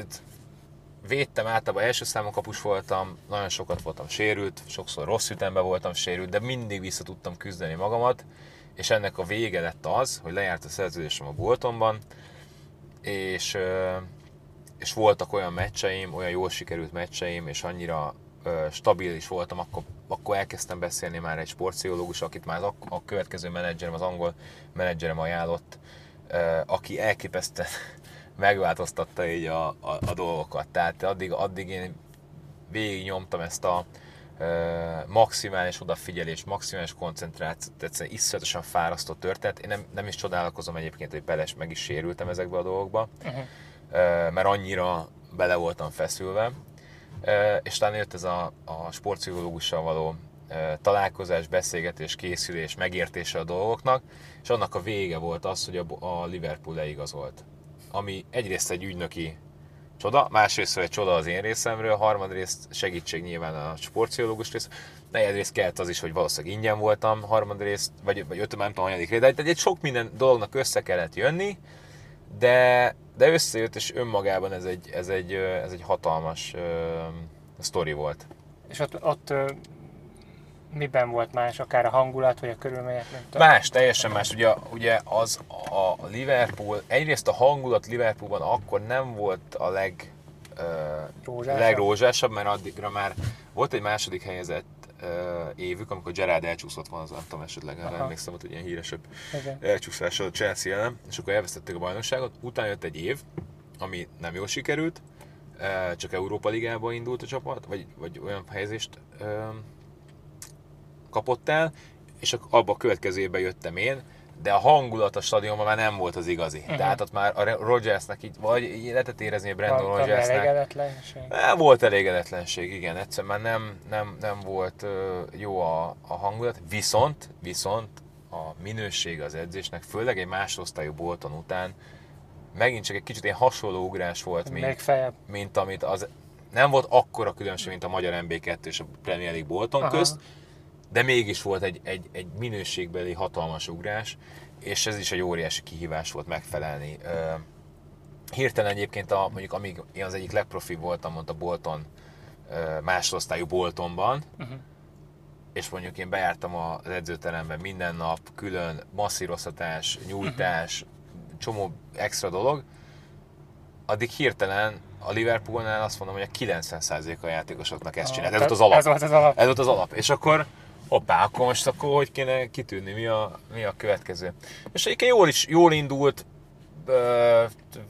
védtem, általában első számú kapus voltam, nagyon sokat voltam sérült, sokszor rossz ütemben voltam sérült, de mindig vissza tudtam küzdeni magamat, és ennek a vége lett az, hogy lejárt a szerződésem a Boltonban, és, és voltak olyan meccseim, olyan jól sikerült meccseim, és annyira stabil is voltam, akkor, akkor elkezdtem beszélni már egy sportpszichológus, akit már ak- a következő menedzserem, az angol menedzserem ajánlott, aki elképesztően megváltoztatta így a, a, a dolgokat. Tehát addig, addig én végig nyomtam ezt a, maximális odafigyelés, maximális koncentráció, egyszerűen iszonyatosan fárasztó történet. Én nem, nem is csodálkozom egyébként, hogy Peles meg is sérültem ezekbe a dolgokba, uh-huh. mert annyira bele voltam feszülve. És talán jött ez a, a sportpszichológussal való találkozás, beszélgetés, készülés, megértése a dolgoknak, és annak a vége volt az, hogy a, a Liverpool leigazolt. Ami egyrészt egy ügynöki csoda, másrészt egy csoda az én részemről, harmadrészt segítség nyilván a sportpszichológus rész, negyedrészt kellett az is, hogy valószínűleg ingyen voltam, harmadrészt, vagy, vagy ötöm, nem tudom, hanyadik rész, de egy, sok minden dolognak össze kellett jönni, de, de összejött, és önmagában ez egy, ez egy, ez egy hatalmas uh, sztori volt. És ott, ott miben volt más, akár a hangulat, vagy a körülmények? Nem más, teljesen más. Ugye, ugye az a Liverpool, egyrészt a hangulat Liverpoolban akkor nem volt a leg, uh, legrózsásabb, mert addigra már volt egy második helyezett uh, évük, amikor Gerard elcsúszott van, az nem tudom, esetleg erre emlékszem, hogy ilyen híresebb okay. elcsúszás a Chelsea ellen, és akkor elvesztették a bajnokságot. Utána jött egy év, ami nem jól sikerült, uh, csak Európa Ligában indult a csapat, vagy, vagy olyan helyezést uh, kapott el, és abba a következő évben jöttem én, de a hangulat a stadionban már nem volt az igazi. Uh-huh. Tehát ott már a Rogersnek így, vagy így lehetett érezni, hogy Brandon volt Rogersnek... elégedetlenség? Volt elégedetlenség, igen. Egyszerűen már nem, nem, nem volt jó a, a hangulat, viszont, viszont a minőség az edzésnek, főleg egy másodosztályú Bolton után, megint csak egy kicsit ilyen hasonló ugrás volt, mint, mint amit az nem volt akkora különbség, mint a magyar MB2 és a Premier League Bolton Aha. közt, de mégis volt egy, egy, egy minőségbeli hatalmas ugrás, és ez is egy óriási kihívás volt megfelelni. Hirtelen egyébként, a, mondjuk amíg én az egyik legprofibb voltam, mondta Bolton, másodosztályú Boltonban, uh-huh. és mondjuk én bejártam az edzőteremben minden nap, külön masszíroztatás, nyújtás, uh-huh. csomó extra dolog, addig hirtelen a Liverpoolnál azt mondom, hogy a 90% a játékosoknak ezt csinál. Ez volt az alap. Ez volt az alap. Ez volt az alap. És akkor hoppá, akkor most akkor hogy kéne kitűnni, mi a, mi a következő. És egyébként jól is, jól indult,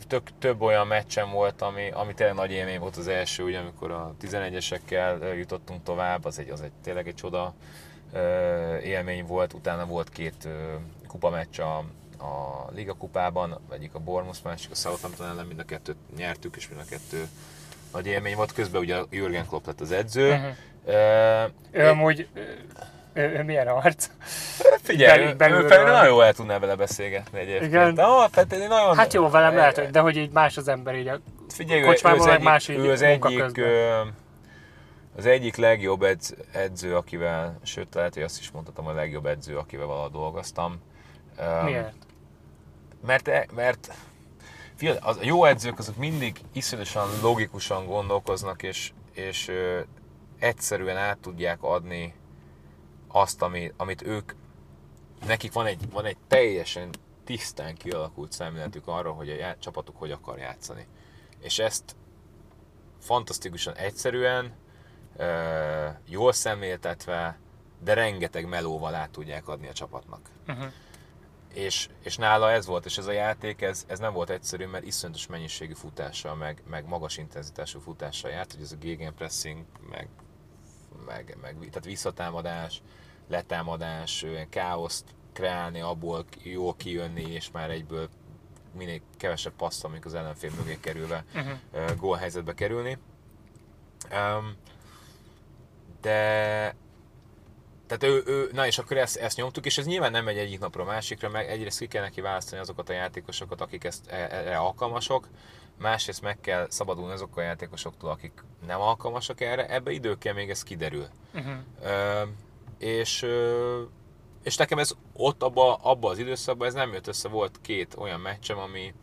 tök, több olyan meccsen volt, ami, ami tényleg nagy élmény volt az első, ugye, amikor a 11-esekkel jutottunk tovább, az egy, az egy tényleg egy csoda élmény volt, utána volt két kupa meccs a, a Liga kupában, egyik a Bournemouth, másik a Southampton ellen, mind a kettőt nyertük, és mind a kettő nagy élmény volt. Közben ugye Jürgen Klopp lett az edző. Uh-huh. Ő amúgy ő, ő milyen arc? Figyelj, belül, belül ő nagyon el tudná vele beszélgetni egyébként. Igen. De, hát, nagyon... hát jó, velem lehet, de hogy így más az ember így a Figyelj, kocsmában, ő, ő, más ő az egyik, az egyik legjobb edz, edző, akivel, sőt lehet, hogy azt is mondhatom, a legjobb edző, akivel valaha dolgoztam. Miért? Mert, e- mert figyelj, az, a jó edzők azok mindig iszonyatosan logikusan gondolkoznak, és, és egyszerűen át tudják adni azt, ami, amit ők, nekik van egy, van egy teljesen tisztán kialakult szemléletük arra, hogy a já, csapatuk hogy akar játszani. És ezt fantasztikusan egyszerűen, jól szemléltetve, de rengeteg melóval át tudják adni a csapatnak. Uh-huh. És, és nála ez volt, és ez a játék, ez, ez nem volt egyszerű, mert iszonyatos mennyiségű futással, meg, meg magas intenzitású futással járt, hogy ez a gegenpressing, meg meg, meg tehát visszatámadás, letámadás, káoszt kreálni, abból jól kijönni, és már egyből minél kevesebb passz, amik az ellenfél mögé kerülve uh-huh. gólhelyzetbe kerülni. Um, de tehát ő, ő, na és akkor ezt, ezt nyomtuk, és ez nyilván nem megy egyik napra a másikra, meg egyrészt ki kell neki választani azokat a játékosokat, akik ezt e, erre alkalmasok, másrészt meg kell szabadulni azokkal a játékosoktól, akik nem alkalmasak erre, ebbe idő kell, még ez kiderül. Uh-huh. Ö, és, és nekem ez ott abba, abba az időszakban ez nem jött össze, volt két olyan meccsem, ami,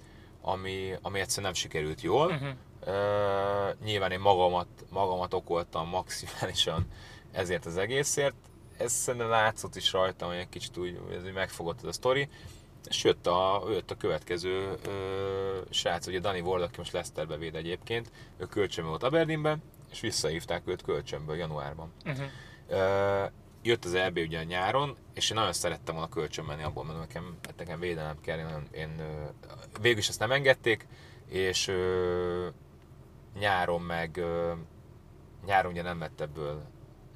ami, ami egyszerűen nem sikerült jól. Uh-huh. Ö, nyilván én magamat, magamat okoltam maximálisan ezért az egészért. Ez szerintem látszott is rajtam, hogy egy kicsit úgy, ez megfogott ez a sztori. És jött a, jött a következő ö, srác, ugye Dani Ward, aki most Leicesterbe véd egyébként, ő kölcsönbe volt Aberdeenben, és visszahívták őt kölcsönből januárban. Uh-huh. Ö, jött az EB ugye a nyáron, és én nagyon szerettem volna kölcsön menni abból, mert nekem, nekem védelem kell, én, én végül is ezt nem engedték, és ö, nyáron meg, ö, nyáron ugye nem lett ebből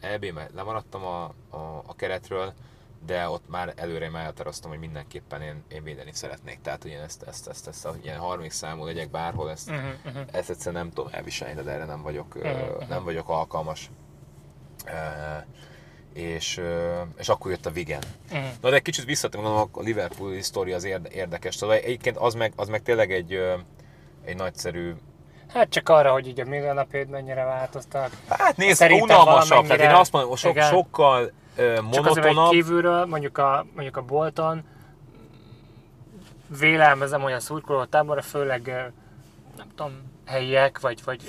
EB-ben lemaradtam a, a, a keretről, de ott már előre már elhatároztam, hogy mindenképpen én, én védeni szeretnék. Tehát, én ezt, ezt, ezt, ezt a ilyen 30 számú legyek bárhol, ezt, Uh-huh, uh-huh. ezt egyszerűen nem tudom elviselni, de erre nem vagyok, Mhm, nem vagyok alkalmas. Ö, és, és akkor jött a Vigen. Uh-huh. Na de egy kicsit visszatérve, a Liverpooli sztori az érde- érdekes. Szóval egyébként az meg, az meg tényleg egy, egy nagyszerű Hát csak arra, hogy így a mindennapjaid mennyire változtak. Hát nézd, unalmasabb, tehát én azt mondom, sok, igen. sokkal ö, Csak azért, monotonabb. kívülről, mondjuk a, mondjuk a Bolton, vélelmezem, hogy a szurkoló tábora, főleg nem tudom, helyiek, vagy, vagy,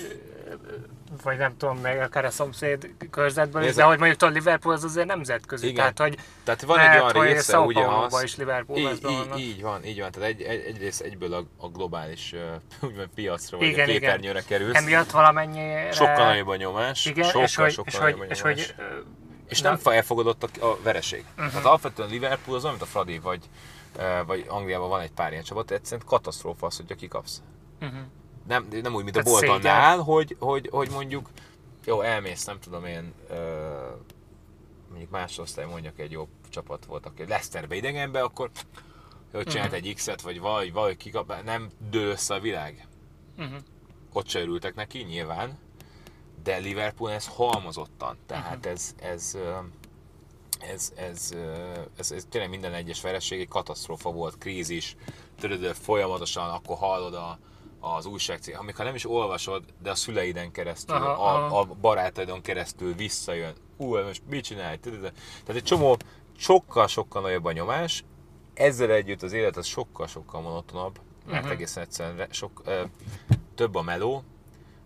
vagy nem tudom, meg akár a szomszéd körzetből is, de hogy mondjuk tudod, Liverpool az azért nemzetközi, Igen. tehát hogy Tehát van lehet, egy olyan része, ugye az, is Liverpool így, így, vannak. így van, így van. Tehát egy, egy, egyrészt egyből a, a globális úgymond piacra, vagy Igen, a igen. képernyőre kerülsz. Emiatt valamennyire... Sokkal nagyobb a nyomás. Igen, sokkal, és hogy, sokkal és hogy, a és nyomás. hogy És Na. nem elfogadott a, a vereség. Uh-huh. Tehát alapvetően Liverpool az olyan, mint a Fradi, vagy, vagy Angliában van egy pár ilyen csapat, egyszerűen katasztrófa az, hogyha kikapsz. uh-huh. Nem, nem úgy, mint a Tehát Boltonnál, hogy, hogy, hogy mondjuk, jó, elmész, nem tudom én, ö, mondjuk másodosztály mondjak egy jobb csapat volt, aki Leicesterbe idegenbe, akkor jó, csinált egy X-et, vagy vagy, vagy kikap, nem dől össze a világ. Uh-huh. Ott se örültek neki, nyilván, de Liverpool ez halmozottan, tehát ez, ez, ez, ez, ö, ez, ez, tényleg minden egyes vereség egy katasztrófa volt, krízis, tudod, folyamatosan akkor hallod a, az újságcég, amikor nem is olvasod, de a szüleiden keresztül, Aha, a, aha. a barátaidon keresztül visszajön. Ú, most mit csinálj? Tehát egy csomó, sokkal-sokkal nagyobb a nyomás, ezzel együtt az élet az sokkal-sokkal monotonabb, mert Mhm. egészen egyszerűen sok, ö, több a meló,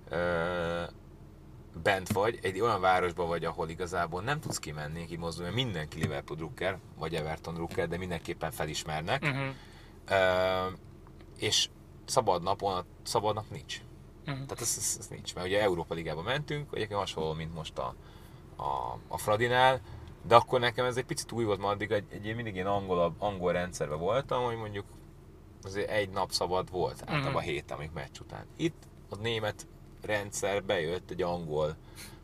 ö, bent vagy, egy olyan városban vagy, ahol igazából nem tudsz kimenni, kimozdulni, mert mindenki Liverpool drukker, vagy Everton drukker, de mindenképpen felismernek. Uh-huh. Ö, és szabad napon, szabad nap nincs. Mhm. Tehát ez, ez, ez nincs, mert ugye Európa Ligába mentünk, egyébként hasonló, mint most a, a, a Fradinál, de akkor nekem ez egy picit új volt, mert addig egy, egy mindig ilyen angol, angol rendszerben voltam, hogy mondjuk azért egy nap szabad volt, általában Mhm. a héten, amik meccs után. Itt a német rendszer bejött egy angol,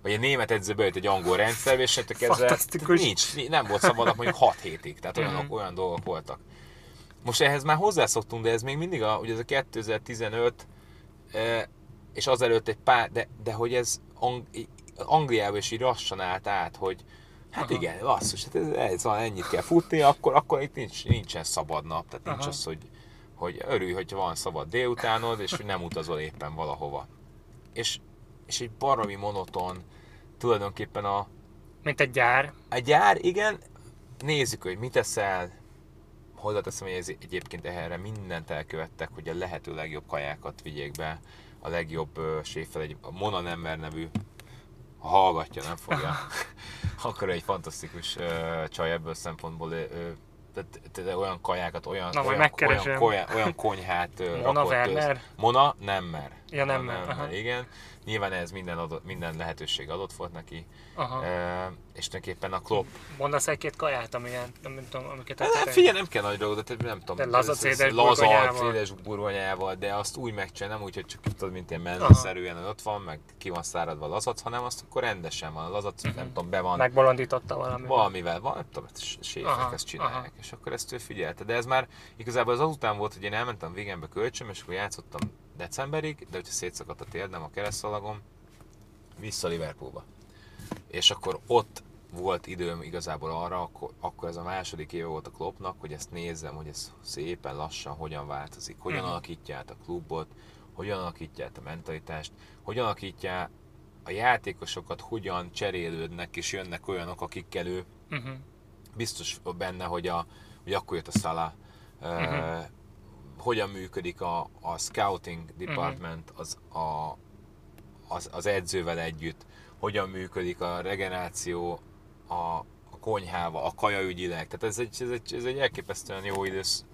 vagy egy német edző bejött egy angol rendszerbe, és ettől kezdve nincs, nem volt szabad nap mondjuk 6 hétig, tehát olyanok, Mhm. olyan dolgok voltak. Most ehhez már hozzászoktunk, de ez még mindig a, ugye ez a 2015, eh, és azelőtt egy pár, de, de hogy ez Ang- Angliában is így lassan állt át, hogy hát Aha. igen, basszus, hát ez, ez van, ennyit kell futni, akkor, akkor itt nincs, nincsen szabad nap, tehát nincs Aha. az, hogy, hogy örülj, hogyha van szabad délutánod, és hogy nem utazol éppen valahova. És, és egy baromi monoton, tulajdonképpen a, Mint egy gyár. a gyár, igen, nézzük, hogy mit eszel, hozzáteszem, hogy ez egyébként erre mindent elkövettek, hogy a lehető legjobb kajákat vigyék be, a legjobb uh, séffel, egy a Mona Nemmer nevű, ha hallgatja, nem fogja, akkor egy fantasztikus uh, csaj ebből szempontból, uh, tehát, tehát olyan kajákat, olyan, Na, olyan, olyan, olyan, olyan konyhát uh, Mona rakott Werner? Mona Nemmer. Ja, Mona Nemmer, aha. igen. Nyilván ez minden, adott, minden lehetőség adott volt neki, Aha. uh, és tulajdonképpen a Klopp Mondasz egy-két kaját, amilyen, nem, nem tudom, amiket Hát figyelj, nem kell nagy dolog, de nem tudom. De laza cédes burgonyával. burgonyával, de azt úgy megcsinál, nem úgy, hogy csak tudod, mint ilyen menzeszerűen, hogy ott van, meg ki van száradva a lazac, hanem azt akkor rendesen van. A lazac, nem tudom, be van, Megbolondította valami. valamivel van, nem tudom, ezt séfek Aha, ezt csinálják, aha. és akkor ezt ő figyelte. De ez már igazából az azután volt, hogy én elmentem végembe kölcsön, és akkor játszottam decemberig, de hogyha szétszakadt a térdem, a keresztszalagom, vissza Liverpoolba. És akkor ott volt időm igazából arra, akkor, akkor ez a második éve volt a Kloppnak, hogy ezt nézzem, hogy ez szépen lassan hogyan változik, hogyan Mhm. alakítja át a klubot, hogyan alakítja át a mentalitást, hogyan alakítja a játékosokat, hogyan cserélődnek és jönnek olyanok, akikkel ő Uh-huh. biztos benne, hogy, a, hogy akkor jött a Salah, uh-huh. Hogyan működik a, a scouting department az, a, az, az edzővel együtt, hogyan működik a regeneráció a, a konyhával, a kajaügyileg. Tehát ez egy, ez egy, ez egy elképesztően jó idősz,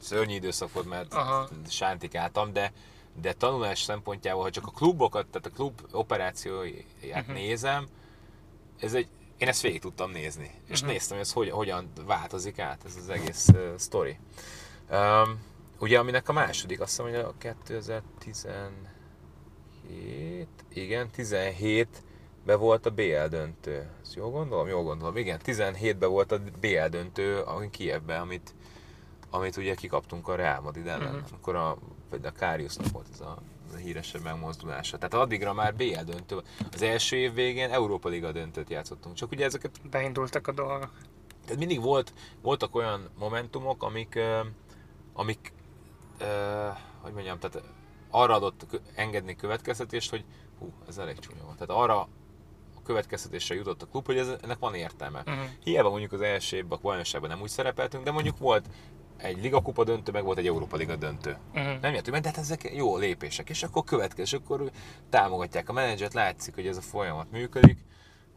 szörnyű időszak volt, mert Aha. sántikáltam, de, de tanulás szempontjából, ha csak a klubokat, tehát a klub operációját uh-huh. nézem, ez egy, én ezt végig tudtam nézni. És Mhm. néztem, hogy ez hogy, hogyan változik át ez az egész uh, sztori. Um, ugye, aminek a második, azt hiszem, hogy a 2017, igen, 17 volt a BL döntő. Ezt jól gondolom? Jól gondolom. Igen, 17-ben volt a BL döntő a Kievben, amit, amit ugye kikaptunk a Real Madrid ellen. Uh-huh. Akkor a, vagy a Kariusnak volt ez a, a híresebb megmozdulása. Tehát addigra már BL döntő. Az első év végén Európa Liga döntőt játszottunk. Csak ugye ezeket... Beindultak a dolgok. Tehát mindig volt, voltak olyan momentumok, amik, amik hogy mondjam, tehát arra adott engedni következtetést, hogy hú, ez elég csúnya volt. Tehát arra a következtetésre jutott a klub, hogy ez, ennek van értelme. Uh-huh. Hiába mondjuk az első évben a bajnokságban nem úgy szerepeltünk, de mondjuk volt egy Liga Kupa döntő, meg volt egy Európa Liga döntő. Uh-huh. Nem jöttünk, de hát ezek jó lépések, és akkor következő, akkor támogatják a menedzsert, látszik, hogy ez a folyamat működik.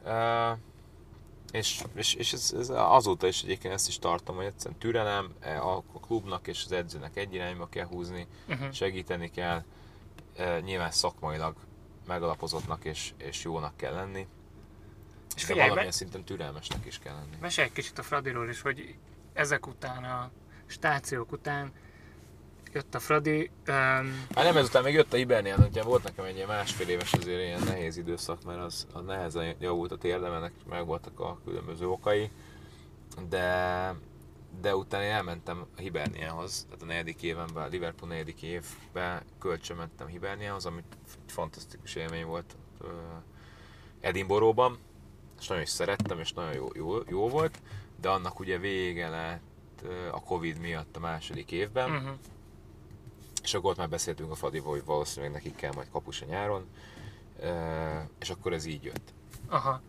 Uh, és, és, és ez, ez, azóta is egyébként ezt is tartom, hogy egyszerűen türelem, e, a klubnak és az edzőnek egy irányba kell húzni, uh-huh. segíteni kell, e, nyilván szakmailag megalapozottnak és, és jónak kell lenni. És Figyelj, valamilyen me- szinten türelmesnek is kell lenni. Mesélj egy kicsit a Fradiról is, hogy ezek után, a stációk után jött a Fradi. Um... Hát nem ezután még jött a Hibernián, ugye volt nekem egy ilyen másfél éves azért ilyen nehéz időszak, mert az, az nehezen javult a térdemenek, meg voltak a különböző okai, de, de utána én elmentem a Hiberniához, tehát a negyedik évenben, a Liverpool negyedik évben kölcsön mentem Hiberniához, ami egy fantasztikus élmény volt Edinburghban, és nagyon is szerettem, és nagyon jó, jó, jó volt, de annak ugye vége lett a Covid miatt a második évben, uh-huh és akkor ott már beszéltünk a Fadival, hogy valószínűleg nekik kell majd kapus a nyáron, és akkor ez így jött. Aha.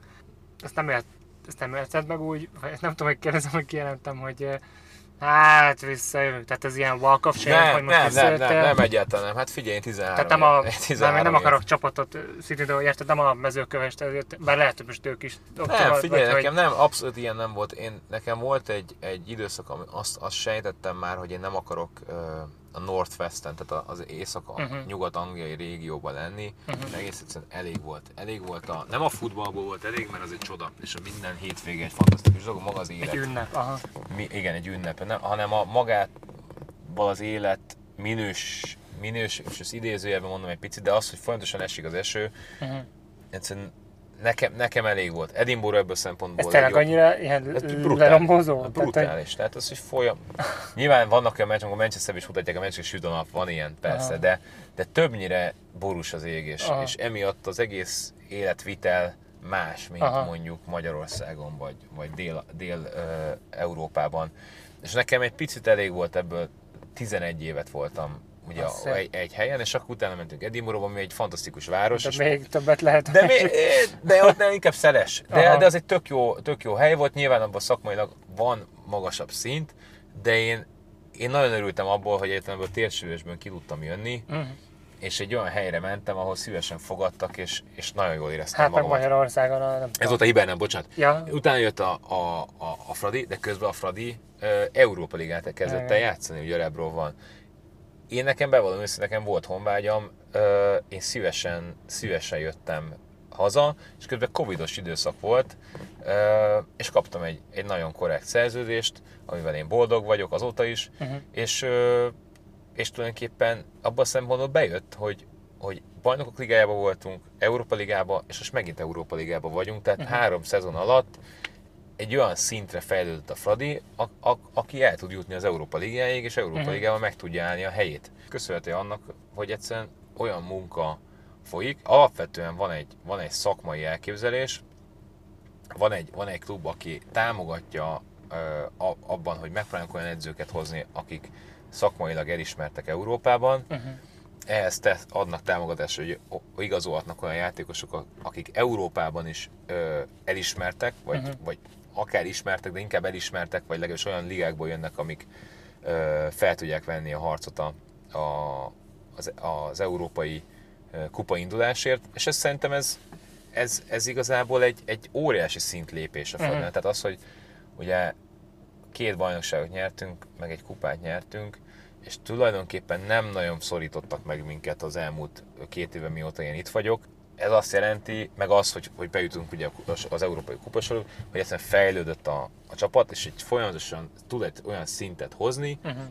Ezt nem, élt, ezt nem érted meg úgy, vagy nem tudom, hogy kérdezem, hogy kijelentem, hogy Hát visszajövünk, tehát ez ilyen walk of shame, nem, hogy most nem, nem, nem, nem, egyáltalán nem, hát figyelj, én 13 Tehát nem, a, 13 nem, nem akarok csapatot szítni, de érted, nem a mezőkövest, bár lehet, hogy most ők is Nem, figyelj, vagy, nekem nem, abszolút ilyen nem volt. Én, nekem volt egy, egy időszak, ami azt, azt sejtettem már, hogy én nem akarok a Northwesten, tehát az észak-nyugat-angliai uh-huh. régióban lenni, uh-huh. egész egyszerűen elég volt. Elég volt a, nem a futballból volt elég, mert az egy csoda, és a minden hétvége egy fantasztikus dolog, maga az élet. Egy ünnep, aha. Mi, igen, egy ünnep, nem, hanem a magát az élet minős, minős, és az idézőjelben mondom egy picit, de az, hogy folyamatosan esik az eső, uh-huh. egyszerűen nekem, nekem elég volt. Edinburgh ebből szempontból. Ez tényleg annyira ilyen lerombozó? Brutális. Tehát az, hogy folyam... Nyilván vannak olyan meccsek, amikor Manchester is mutatják a meccsek, süt a nap, van ilyen persze, de, de többnyire borús az ég, és, és emiatt az egész életvitel más, mint Aha. mondjuk Magyarországon, vagy, vagy Dél-Európában. Dél, uh, és nekem egy picit elég volt ebből, 11 évet voltam ugye a, egy, egy, helyen, és akkor utána mentünk Edinburghba, ami egy fantasztikus város. De még többet lehet. De, még, de ott nem, inkább szeles. De, de az egy tök jó, tök jó hely volt, nyilván abban szakmailag van magasabb szint, de én, én nagyon örültem abból, hogy egyetlen a térsülésből ki tudtam jönni, uh-huh. és egy olyan helyre mentem, ahol szívesen fogadtak, és, és nagyon jól éreztem hát, magamat. Magyarországon nem Ez volt a Hibernem, bocsánat. Ja. Utána jött a, a, a, a Fradi, de közben a Fradi uh, Európa Ligát kezdett el játszani, ugye Rebro van én nekem bevallom őszintén, nekem volt honvágyam, én szívesen, szívesen jöttem haza, és közben covidos időszak volt, és kaptam egy, egy nagyon korrekt szerződést, amivel én boldog vagyok azóta is, uh-huh. és, és tulajdonképpen abban a szempontból bejött, hogy, hogy bajnokok ligájában voltunk, Európa ligába, és most megint Európa ligába vagyunk, tehát uh-huh. három szezon alatt egy olyan szintre fejlődött a Fradi, a, a, aki el tud jutni az Európa Ligáig, és Európa uh-huh. Ligában meg tudja állni a helyét. Köszönhető annak, hogy egyszerűen olyan munka folyik. Alapvetően van egy, van egy szakmai elképzelés, van egy, van egy klub, aki támogatja uh, abban, hogy megpróbálunk olyan edzőket hozni, akik szakmailag elismertek Európában, uh-huh. ehhez te, adnak támogatást, hogy igazolhatnak olyan játékosok, akik Európában is ö, elismertek, vagy, uh-huh. vagy akár ismertek, de inkább elismertek, vagy legalábbis olyan ligákból jönnek, amik ö, fel tudják venni a harcot a, a, az, az európai kupa indulásért, és ez szerintem ez, ez, ez igazából egy, egy óriási szintlépés a Fradnál. Uh-huh. Tehát az, hogy ugye két bajnokságot nyertünk, meg egy kupát nyertünk, és tulajdonképpen nem nagyon szorítottak meg minket az elmúlt két éve, mióta én itt vagyok ez azt jelenti, meg az, hogy, hogy bejutunk ugye az európai kupasorú, hogy egyszerűen fejlődött a, a csapat, és egy folyamatosan tud egy olyan szintet hozni, uh-huh.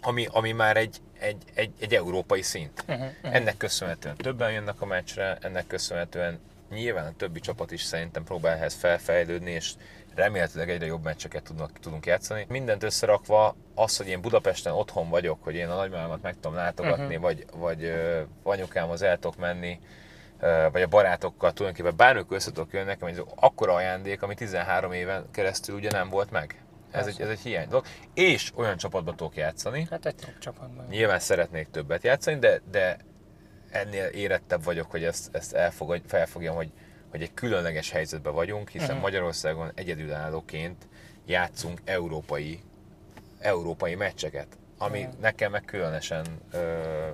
ami, ami már egy, egy, egy, egy európai szint. Uh-huh, uh-huh. Ennek köszönhetően többen jönnek a meccsre, ennek köszönhetően nyilván a többi csapat is szerintem próbál ehhez felfejlődni, és remélhetőleg egyre jobb meccseket tudnak, tudunk játszani. Mindent összerakva, az, hogy én Budapesten otthon vagyok, hogy én a nagymámat meg tudom látogatni, uh-huh. vagy, vagy ö, anyukámhoz el tudok menni, vagy a barátokkal tulajdonképpen bármikor össze tudok jönni, nekem egy akkora ajándék, ami 13 éven keresztül ugye nem volt meg. Ez egy, ez egy hiány dolog. És olyan csapatba tudok játszani. Hát egy top csapatban. Nyilván szeretnék többet játszani, de, de ennél érettebb vagyok, hogy ezt, ezt elfogad, felfogjam, hogy, hogy egy különleges helyzetben vagyunk, hiszen uh-huh. Magyarországon egyedülállóként játszunk európai, európai meccseket, ami uh-huh. nekem meg különösen ö,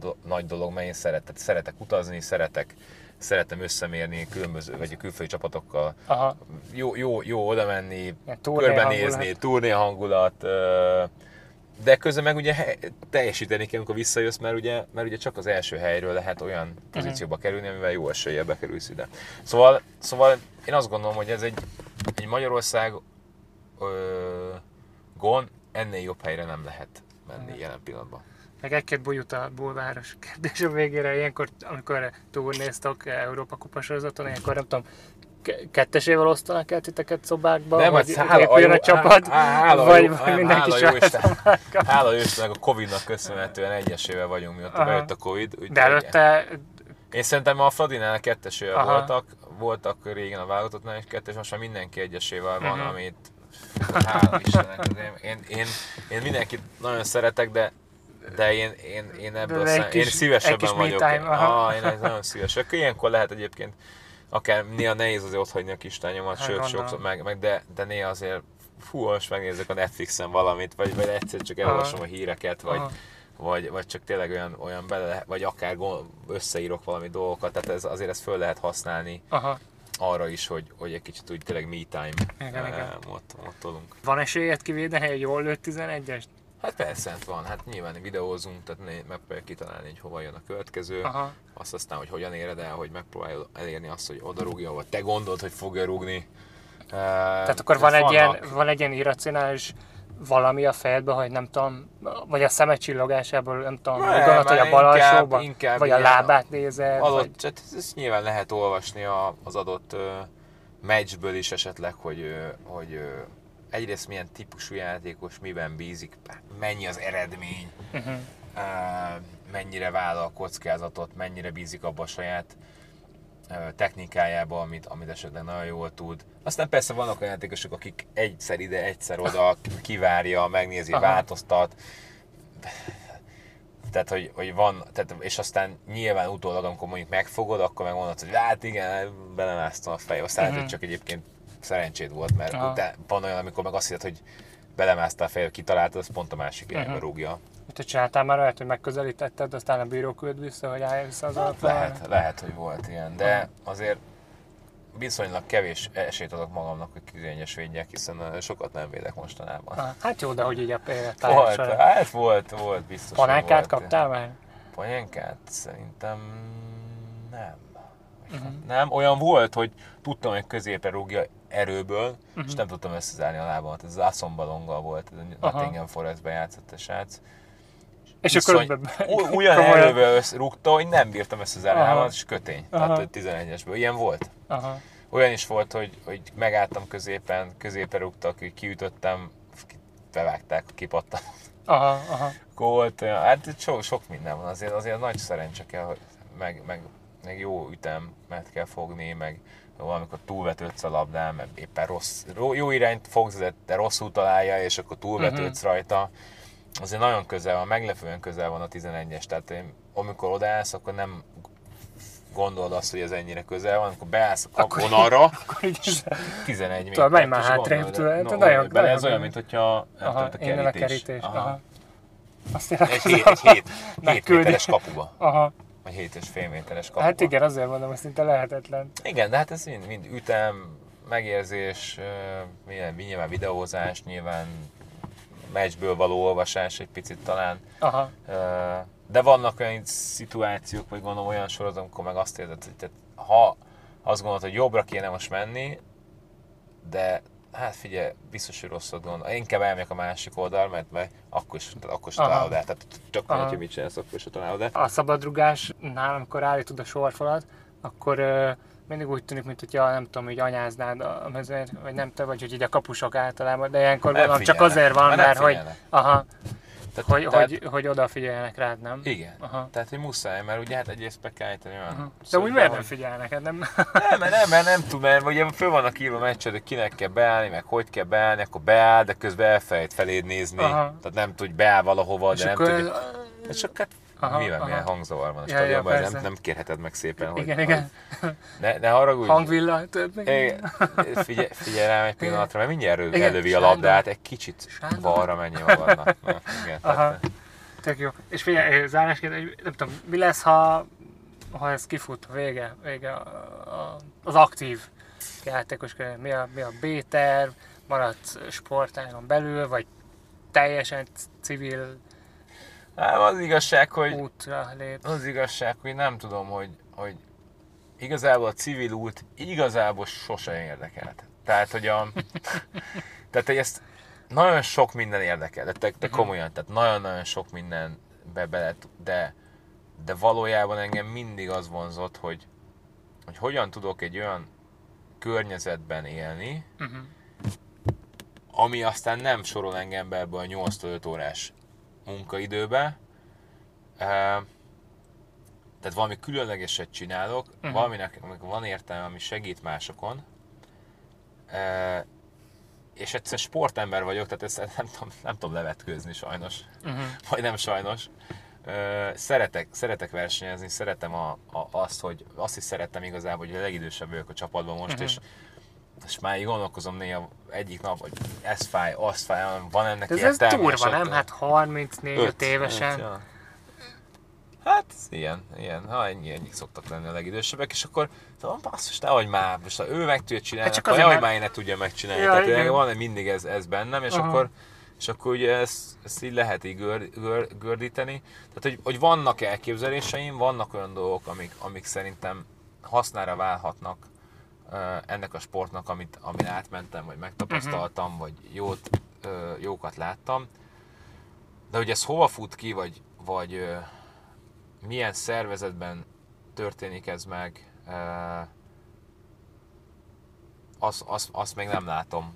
do, nagy dolog, mert én szeretek, szeretek utazni, szeretek, szeretem összemérni különböző, vagy a külföldi csapatokkal. Aha. Jó, jó, jó oda menni, körbenézni, turné hangulat, de közben meg ugye teljesíteni kell, amikor visszajössz, mert ugye, mert ugye csak az első helyről lehet olyan pozícióba kerülni, amivel jó eséllyel bekerülsz ide. Szóval, szóval én azt gondolom, hogy ez egy, egy Magyarország ö, gon ennél jobb helyre nem lehet menni jelen pillanatban. Meg egy-két bújut a bulváros kérdés a végére, ilyenkor, amikor túlnéztok Európa Kupa sorozaton, ilyenkor nem tudom, ke- kettesével osztanak el titeket szobákba, Nem, hát hála, épüljön a, csapat, há- hála, vagy, jó- vagy mindenki hála jó Isten- Istennek a Covid-nak köszönhetően egyesével vagyunk, mióta bejött a Covid. úgyhogy- De előtte, Én szerintem a Fradinál kettesével Aha. voltak, voltak régen a válogatottnál is kettes, most már mindenki egyesével van, Mhm. amit hála Istennek. azért Én, én, én mindenkit nagyon szeretek, de de én, én, én ebből egy én kis- egy szívesebben vagyok. time, ah, én nagyon szíves. Akkor ilyenkor lehet egyébként akár néha nehéz azért ott hagyni a kis tányomat, Hát sőt, sokszor, meg, meg de, de néha azért fú, most megnézek a Netflixen valamit, vagy, vagy egyszer csak elolvasom a híreket, vagy, Aha. vagy, vagy csak tényleg olyan, olyan bele, vagy akár összeírok valami dolgokat, tehát ez, azért ezt föl lehet használni aha, arra is, hogy, hogy egy kicsit úgy tényleg me time Igen, igen. eh, ott, ott van esélyed kivédeni, hogy jól lőtt 11-est? Hát persze, hát van, hát nyilván videózunk, tehát megpróbáljuk kitalálni, hogy hova jön a következő, Aha. azt aztán, hogy hogyan éred el, hogy megpróbálja elérni azt, hogy oda rúgja, vagy te gondolod, hogy fogja rúgni. Tehát akkor van egy, ilyen, van egy ilyen irracionális valami a fejedben, hogy nem tudom, vagy a szemed csillogásából, nem tudom, úgy gondolod, hogy a bal inkább- alsóba, vagy a lábát nézed, vagy... adott, tehát ezt nyilván lehet olvasni a, az adott ö, meccsből is esetleg, hogy, ö, hogy ö, egyrészt milyen típusú játékos, miben bízik, mennyi az eredmény, Uh-huh. mennyire vállal kockázatot, mennyire bízik abba a saját technikájába, amit, amit esetleg nagyon jól tud. Aztán persze vannak olyan játékosok, akik egyszer ide, egyszer oda kivárja, megnézi, Aha. változtat, tehát, hogy, hogy van, tehát, és aztán nyilván utólag, amikor mondjuk megfogod, akkor meg mondod, hogy hát igen, belemásztam a fejbe. Aztán lehet, hogy csak egyébként szerencséd volt, mert Aha. utána, van olyan, amikor meg azt hiszed, hogy belemásztál a fejbe, kitaláltad, az pont a másik irányba Mhm. rúgja. Te csináltál már olyat, hogy megközelítetted, aztán a bíró küld vissza, hogy állj vissza az alapra? Lehet, lehet, hogy volt ilyen, de azért viszonylag kevés esélyt adok magamnak, hogy kizényes védjek, hiszen sokat nem védek mostanában. Ah, Hát jó, de hogy így a például Volt, hát volt, volt, biztos. volt. kaptál már? Panyenkát? Szerintem nem. Uh-huh. Nem, olyan volt, hogy tudtam, hogy középre rúgja erőből, uh-huh. Mhm. és nem tudtam összezárni a lábamat. Ez Lászon Balonggal volt, ez. Nottingham Forestben játszott a srác. És akkor Viszony- be- olyan erővel össze- rúgta, hogy nem bírtam összezárni a lábamat, és kötény. Aha. Tehát hogy 11-esből. Ilyen volt. Aha. Olyan is volt, hogy, hogy megálltam középen, középre rúgtak, hogy kiütöttem, ki- bevágták, kipattam. Aha, aha. Gólt, hát sok, sok minden van, azért, azért nagy szerencse kell, hogy meg, meg, meg jó ütemet kell fogni, meg valamikor túlvetődsz a labdán, mert éppen rossz, jó irányt fogsz, de- rosszul találja, és akkor túlvetődsz rajta. Azért nagyon közel van, meglepően közel van a 11-es, tehát én, amikor odaállsz, akkor nem gondolod azt, hogy ez ennyire közel van, amikor beállsz a Akkor- Akkor így és 11 méter. Tudod, menj már hátrébb, tudod, no, nagyon- nagyon- ez olyan, mint hogyha Aha, a innen a kerítés. kerítés. Aha. Aha. Azt Egy 7 egy hét, hét méteres kapuba. Aha. Vagy 7 és fél méteres kapuba. Hát igen, azért mondom, hogy szinte lehetetlen. Igen, de hát ez mind, mind ütem, megérzés, milyen, nyilván videózás, nyilván meccsből való olvasás egy picit talán. Aha. De vannak olyan szituációk, vagy gondolom olyan sorozatok, amikor meg azt érzed, hogy tehát, ha azt gondolod, hogy jobbra kéne most menni, de hát figyelj, biztos, hogy rosszat gondol. Én inkább elmegyek a másik oldal, mert, mert akkor is, tehát akkor is találod el. Tehát Aha. mindegy, hogy mit csinálsz, akkor is találod el. A szabadrugásnál, amikor állítod a sorfalat, akkor ö, mindig úgy tűnik, mint hogyha nem tudom, hogy anyáznád a mezőt, vagy nem te vagy, hogy így a kapusok általában, de ilyenkor gondolom csak azért van, nem mert hogy, aha, Tehát, hogy, tehát, hogy, hogy odafigyeljenek rád, nem? Igen. Aha. Tehát, hogy muszáj, mert ugye hát egyrészt be kell állítani olyan Aha. De úgy miért nem figyelnek? Hát nem? Nem, mert nem, mert nem tud, mert ugye föl vannak írva meccsed, hogy kinek kell beállni, meg hogy kell beállni, akkor beáll, de közben elfelejt feléd nézni. Aha. Tehát nem tud, beáll valahova, És de nem akkor tudja. ez- És csak hát Aha, mi van, aha. milyen hangzavar van a Ja, ja, stadionban, nem, persze. nem kérheted meg szépen, hogy, Igen, igen. ne, ne haragudj. Hangvilla, több. Figyelj, figyelj rám egy pillanatra, mert mindjárt elő, Igen, elővi a labdát, egy kicsit Sándor. balra menjél magadnak. Na, igen, Aha. tehát, Tök jó. És figyelj, zárásként, hogy nem tudom, mi lesz, ha, ha ez kifut, vége, vége a, a, az aktív játékos körül? Mi a, mi a B-terv, maradsz sportágon belül, vagy teljesen civil Hát az igazság, hogy útra lépsz? az igazság, hogy nem tudom, hogy, hogy igazából a civil út igazából sose érdekelt. Tehát, hogy a, tehát, hogy ezt nagyon sok minden érdekel, de, de komolyan, tehát nagyon-nagyon sok minden be, bele, de, de valójában engem mindig az vonzott, hogy, hogy hogyan tudok egy olyan környezetben élni, Uh-huh. ami aztán nem sorol engem be ebbe a 8-5 órás munkaidőbe. Eh, Tehát valami különlegeset csinálok, uh-huh. valaminek aminek van értelme, ami segít másokon. És egyszer sportember vagyok, tehát ezt nem tudom, nem tudom levetkőzni sajnos. Uh-huh. Vagy nem sajnos. Szeretek, szeretek versenyezni, szeretem a, a, azt, hogy azt is szerettem igazából, hogy a legidősebb vagyok a csapatban most, Mhm. és, és már így gondolkozom néha egyik nap, hogy ez fáj, az fáj, van ennek ez, ez értelme. durva, és ott- nem? Hát 34 Öt, öt évesen. öt, ja. Hát, ilyen, ilyen, ha ennyi, ennyi szoktak lenni a legidősebbek, és akkor mondom, basszus, nehogy már, most ő meg tudja csinálni, Hát csak akkor nehogy már én ne tudja megcsinálni. Ja, Tehát van mindig ez, ez bennem, és Aha. akkor, és akkor ugye ezt, ezt így lehet így gör, gör, gördíteni. Tehát, hogy, hogy vannak elképzeléseim, vannak olyan dolgok, amik, amik szerintem hasznára válhatnak ennek a sportnak, amit, amin átmentem, vagy megtapasztaltam, vagy jót, jókat láttam. De hogy ez hova fut ki, vagy, vagy milyen szervezetben történik ez meg, azt, azt, azt még nem látom,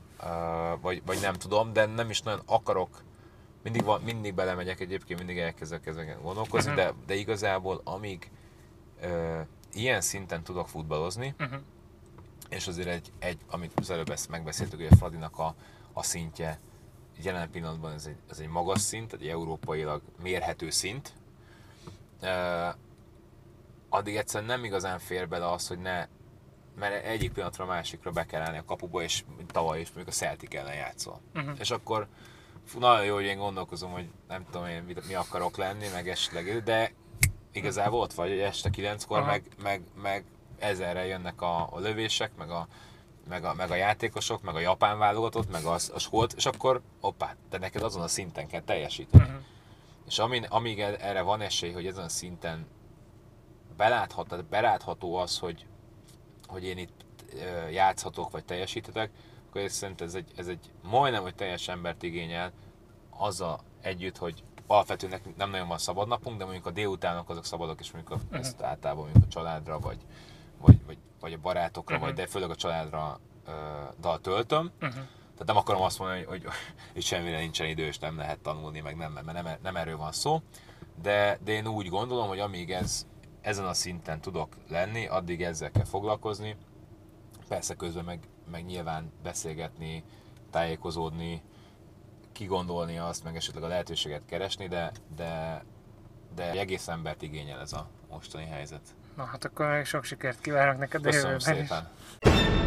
vagy, vagy nem tudom, de nem is nagyon akarok. Mindig, van, mindig belemegyek egyébként, mindig elkezdek ezeken gondolkozni, Mhm. de, de igazából amíg ö, ilyen szinten tudok futballozni, Uh-huh. És azért egy, egy amit az előbb ezt megbeszéltük, hogy a Fradinak a, a szintje jelen pillanatban ez egy, ez egy magas szint, egy európailag mérhető szint. Uh, addig egyszerűen nem igazán fér bele az, hogy ne, mert egyik pillanatra a másikra be kell állni a kapuba, és tavaly is mondjuk a Celtic ellen játszol. Mhm. És akkor fú, nagyon jó, hogy én gondolkozom, hogy nem tudom én mi, mi akarok lenni, meg esetleg, de igazából ott vagy, hogy este kilenckor, Aha. meg, meg, meg ezerre jönnek a, a lövések, meg a, meg, a, meg a játékosok, meg a japán válogatott, meg a, a skolt, és akkor hoppá, te neked azon a szinten kell teljesíteni. Mhm. És amin, amíg e- erre van esély, hogy ezen a szinten beláthat, tehát belátható az, hogy, hogy én itt játszhatok, vagy teljesíthetek, akkor ez szerintem ez egy, ez egy majdnem, hogy teljes embert igényel, azzal együtt, hogy alapvetően nem nagyon van szabad napunk, de mondjuk a délutánok azok szabadok, és mondjuk a, ezt általában mondjuk a családra, vagy, vagy, vagy, vagy a barátokra, Mhm. vagy de főleg a családra ö, dal töltöm. Uh-huh. Tehát nem akarom azt mondani, hogy, hogy itt semmire nincsen idő, és nem lehet tanulni, meg nem, mert nem, nem erről van szó. De, de én úgy gondolom, hogy amíg ez, ezen a szinten tudok lenni, addig ezzel kell foglalkozni. Persze közben meg, meg nyilván beszélgetni, tájékozódni, kigondolni azt, meg esetleg a lehetőséget keresni, de, de, de egy egész embert igényel ez a mostani helyzet. Na hát akkor még sok sikert kívánok neked a Köszönöm jövőben is. szépen!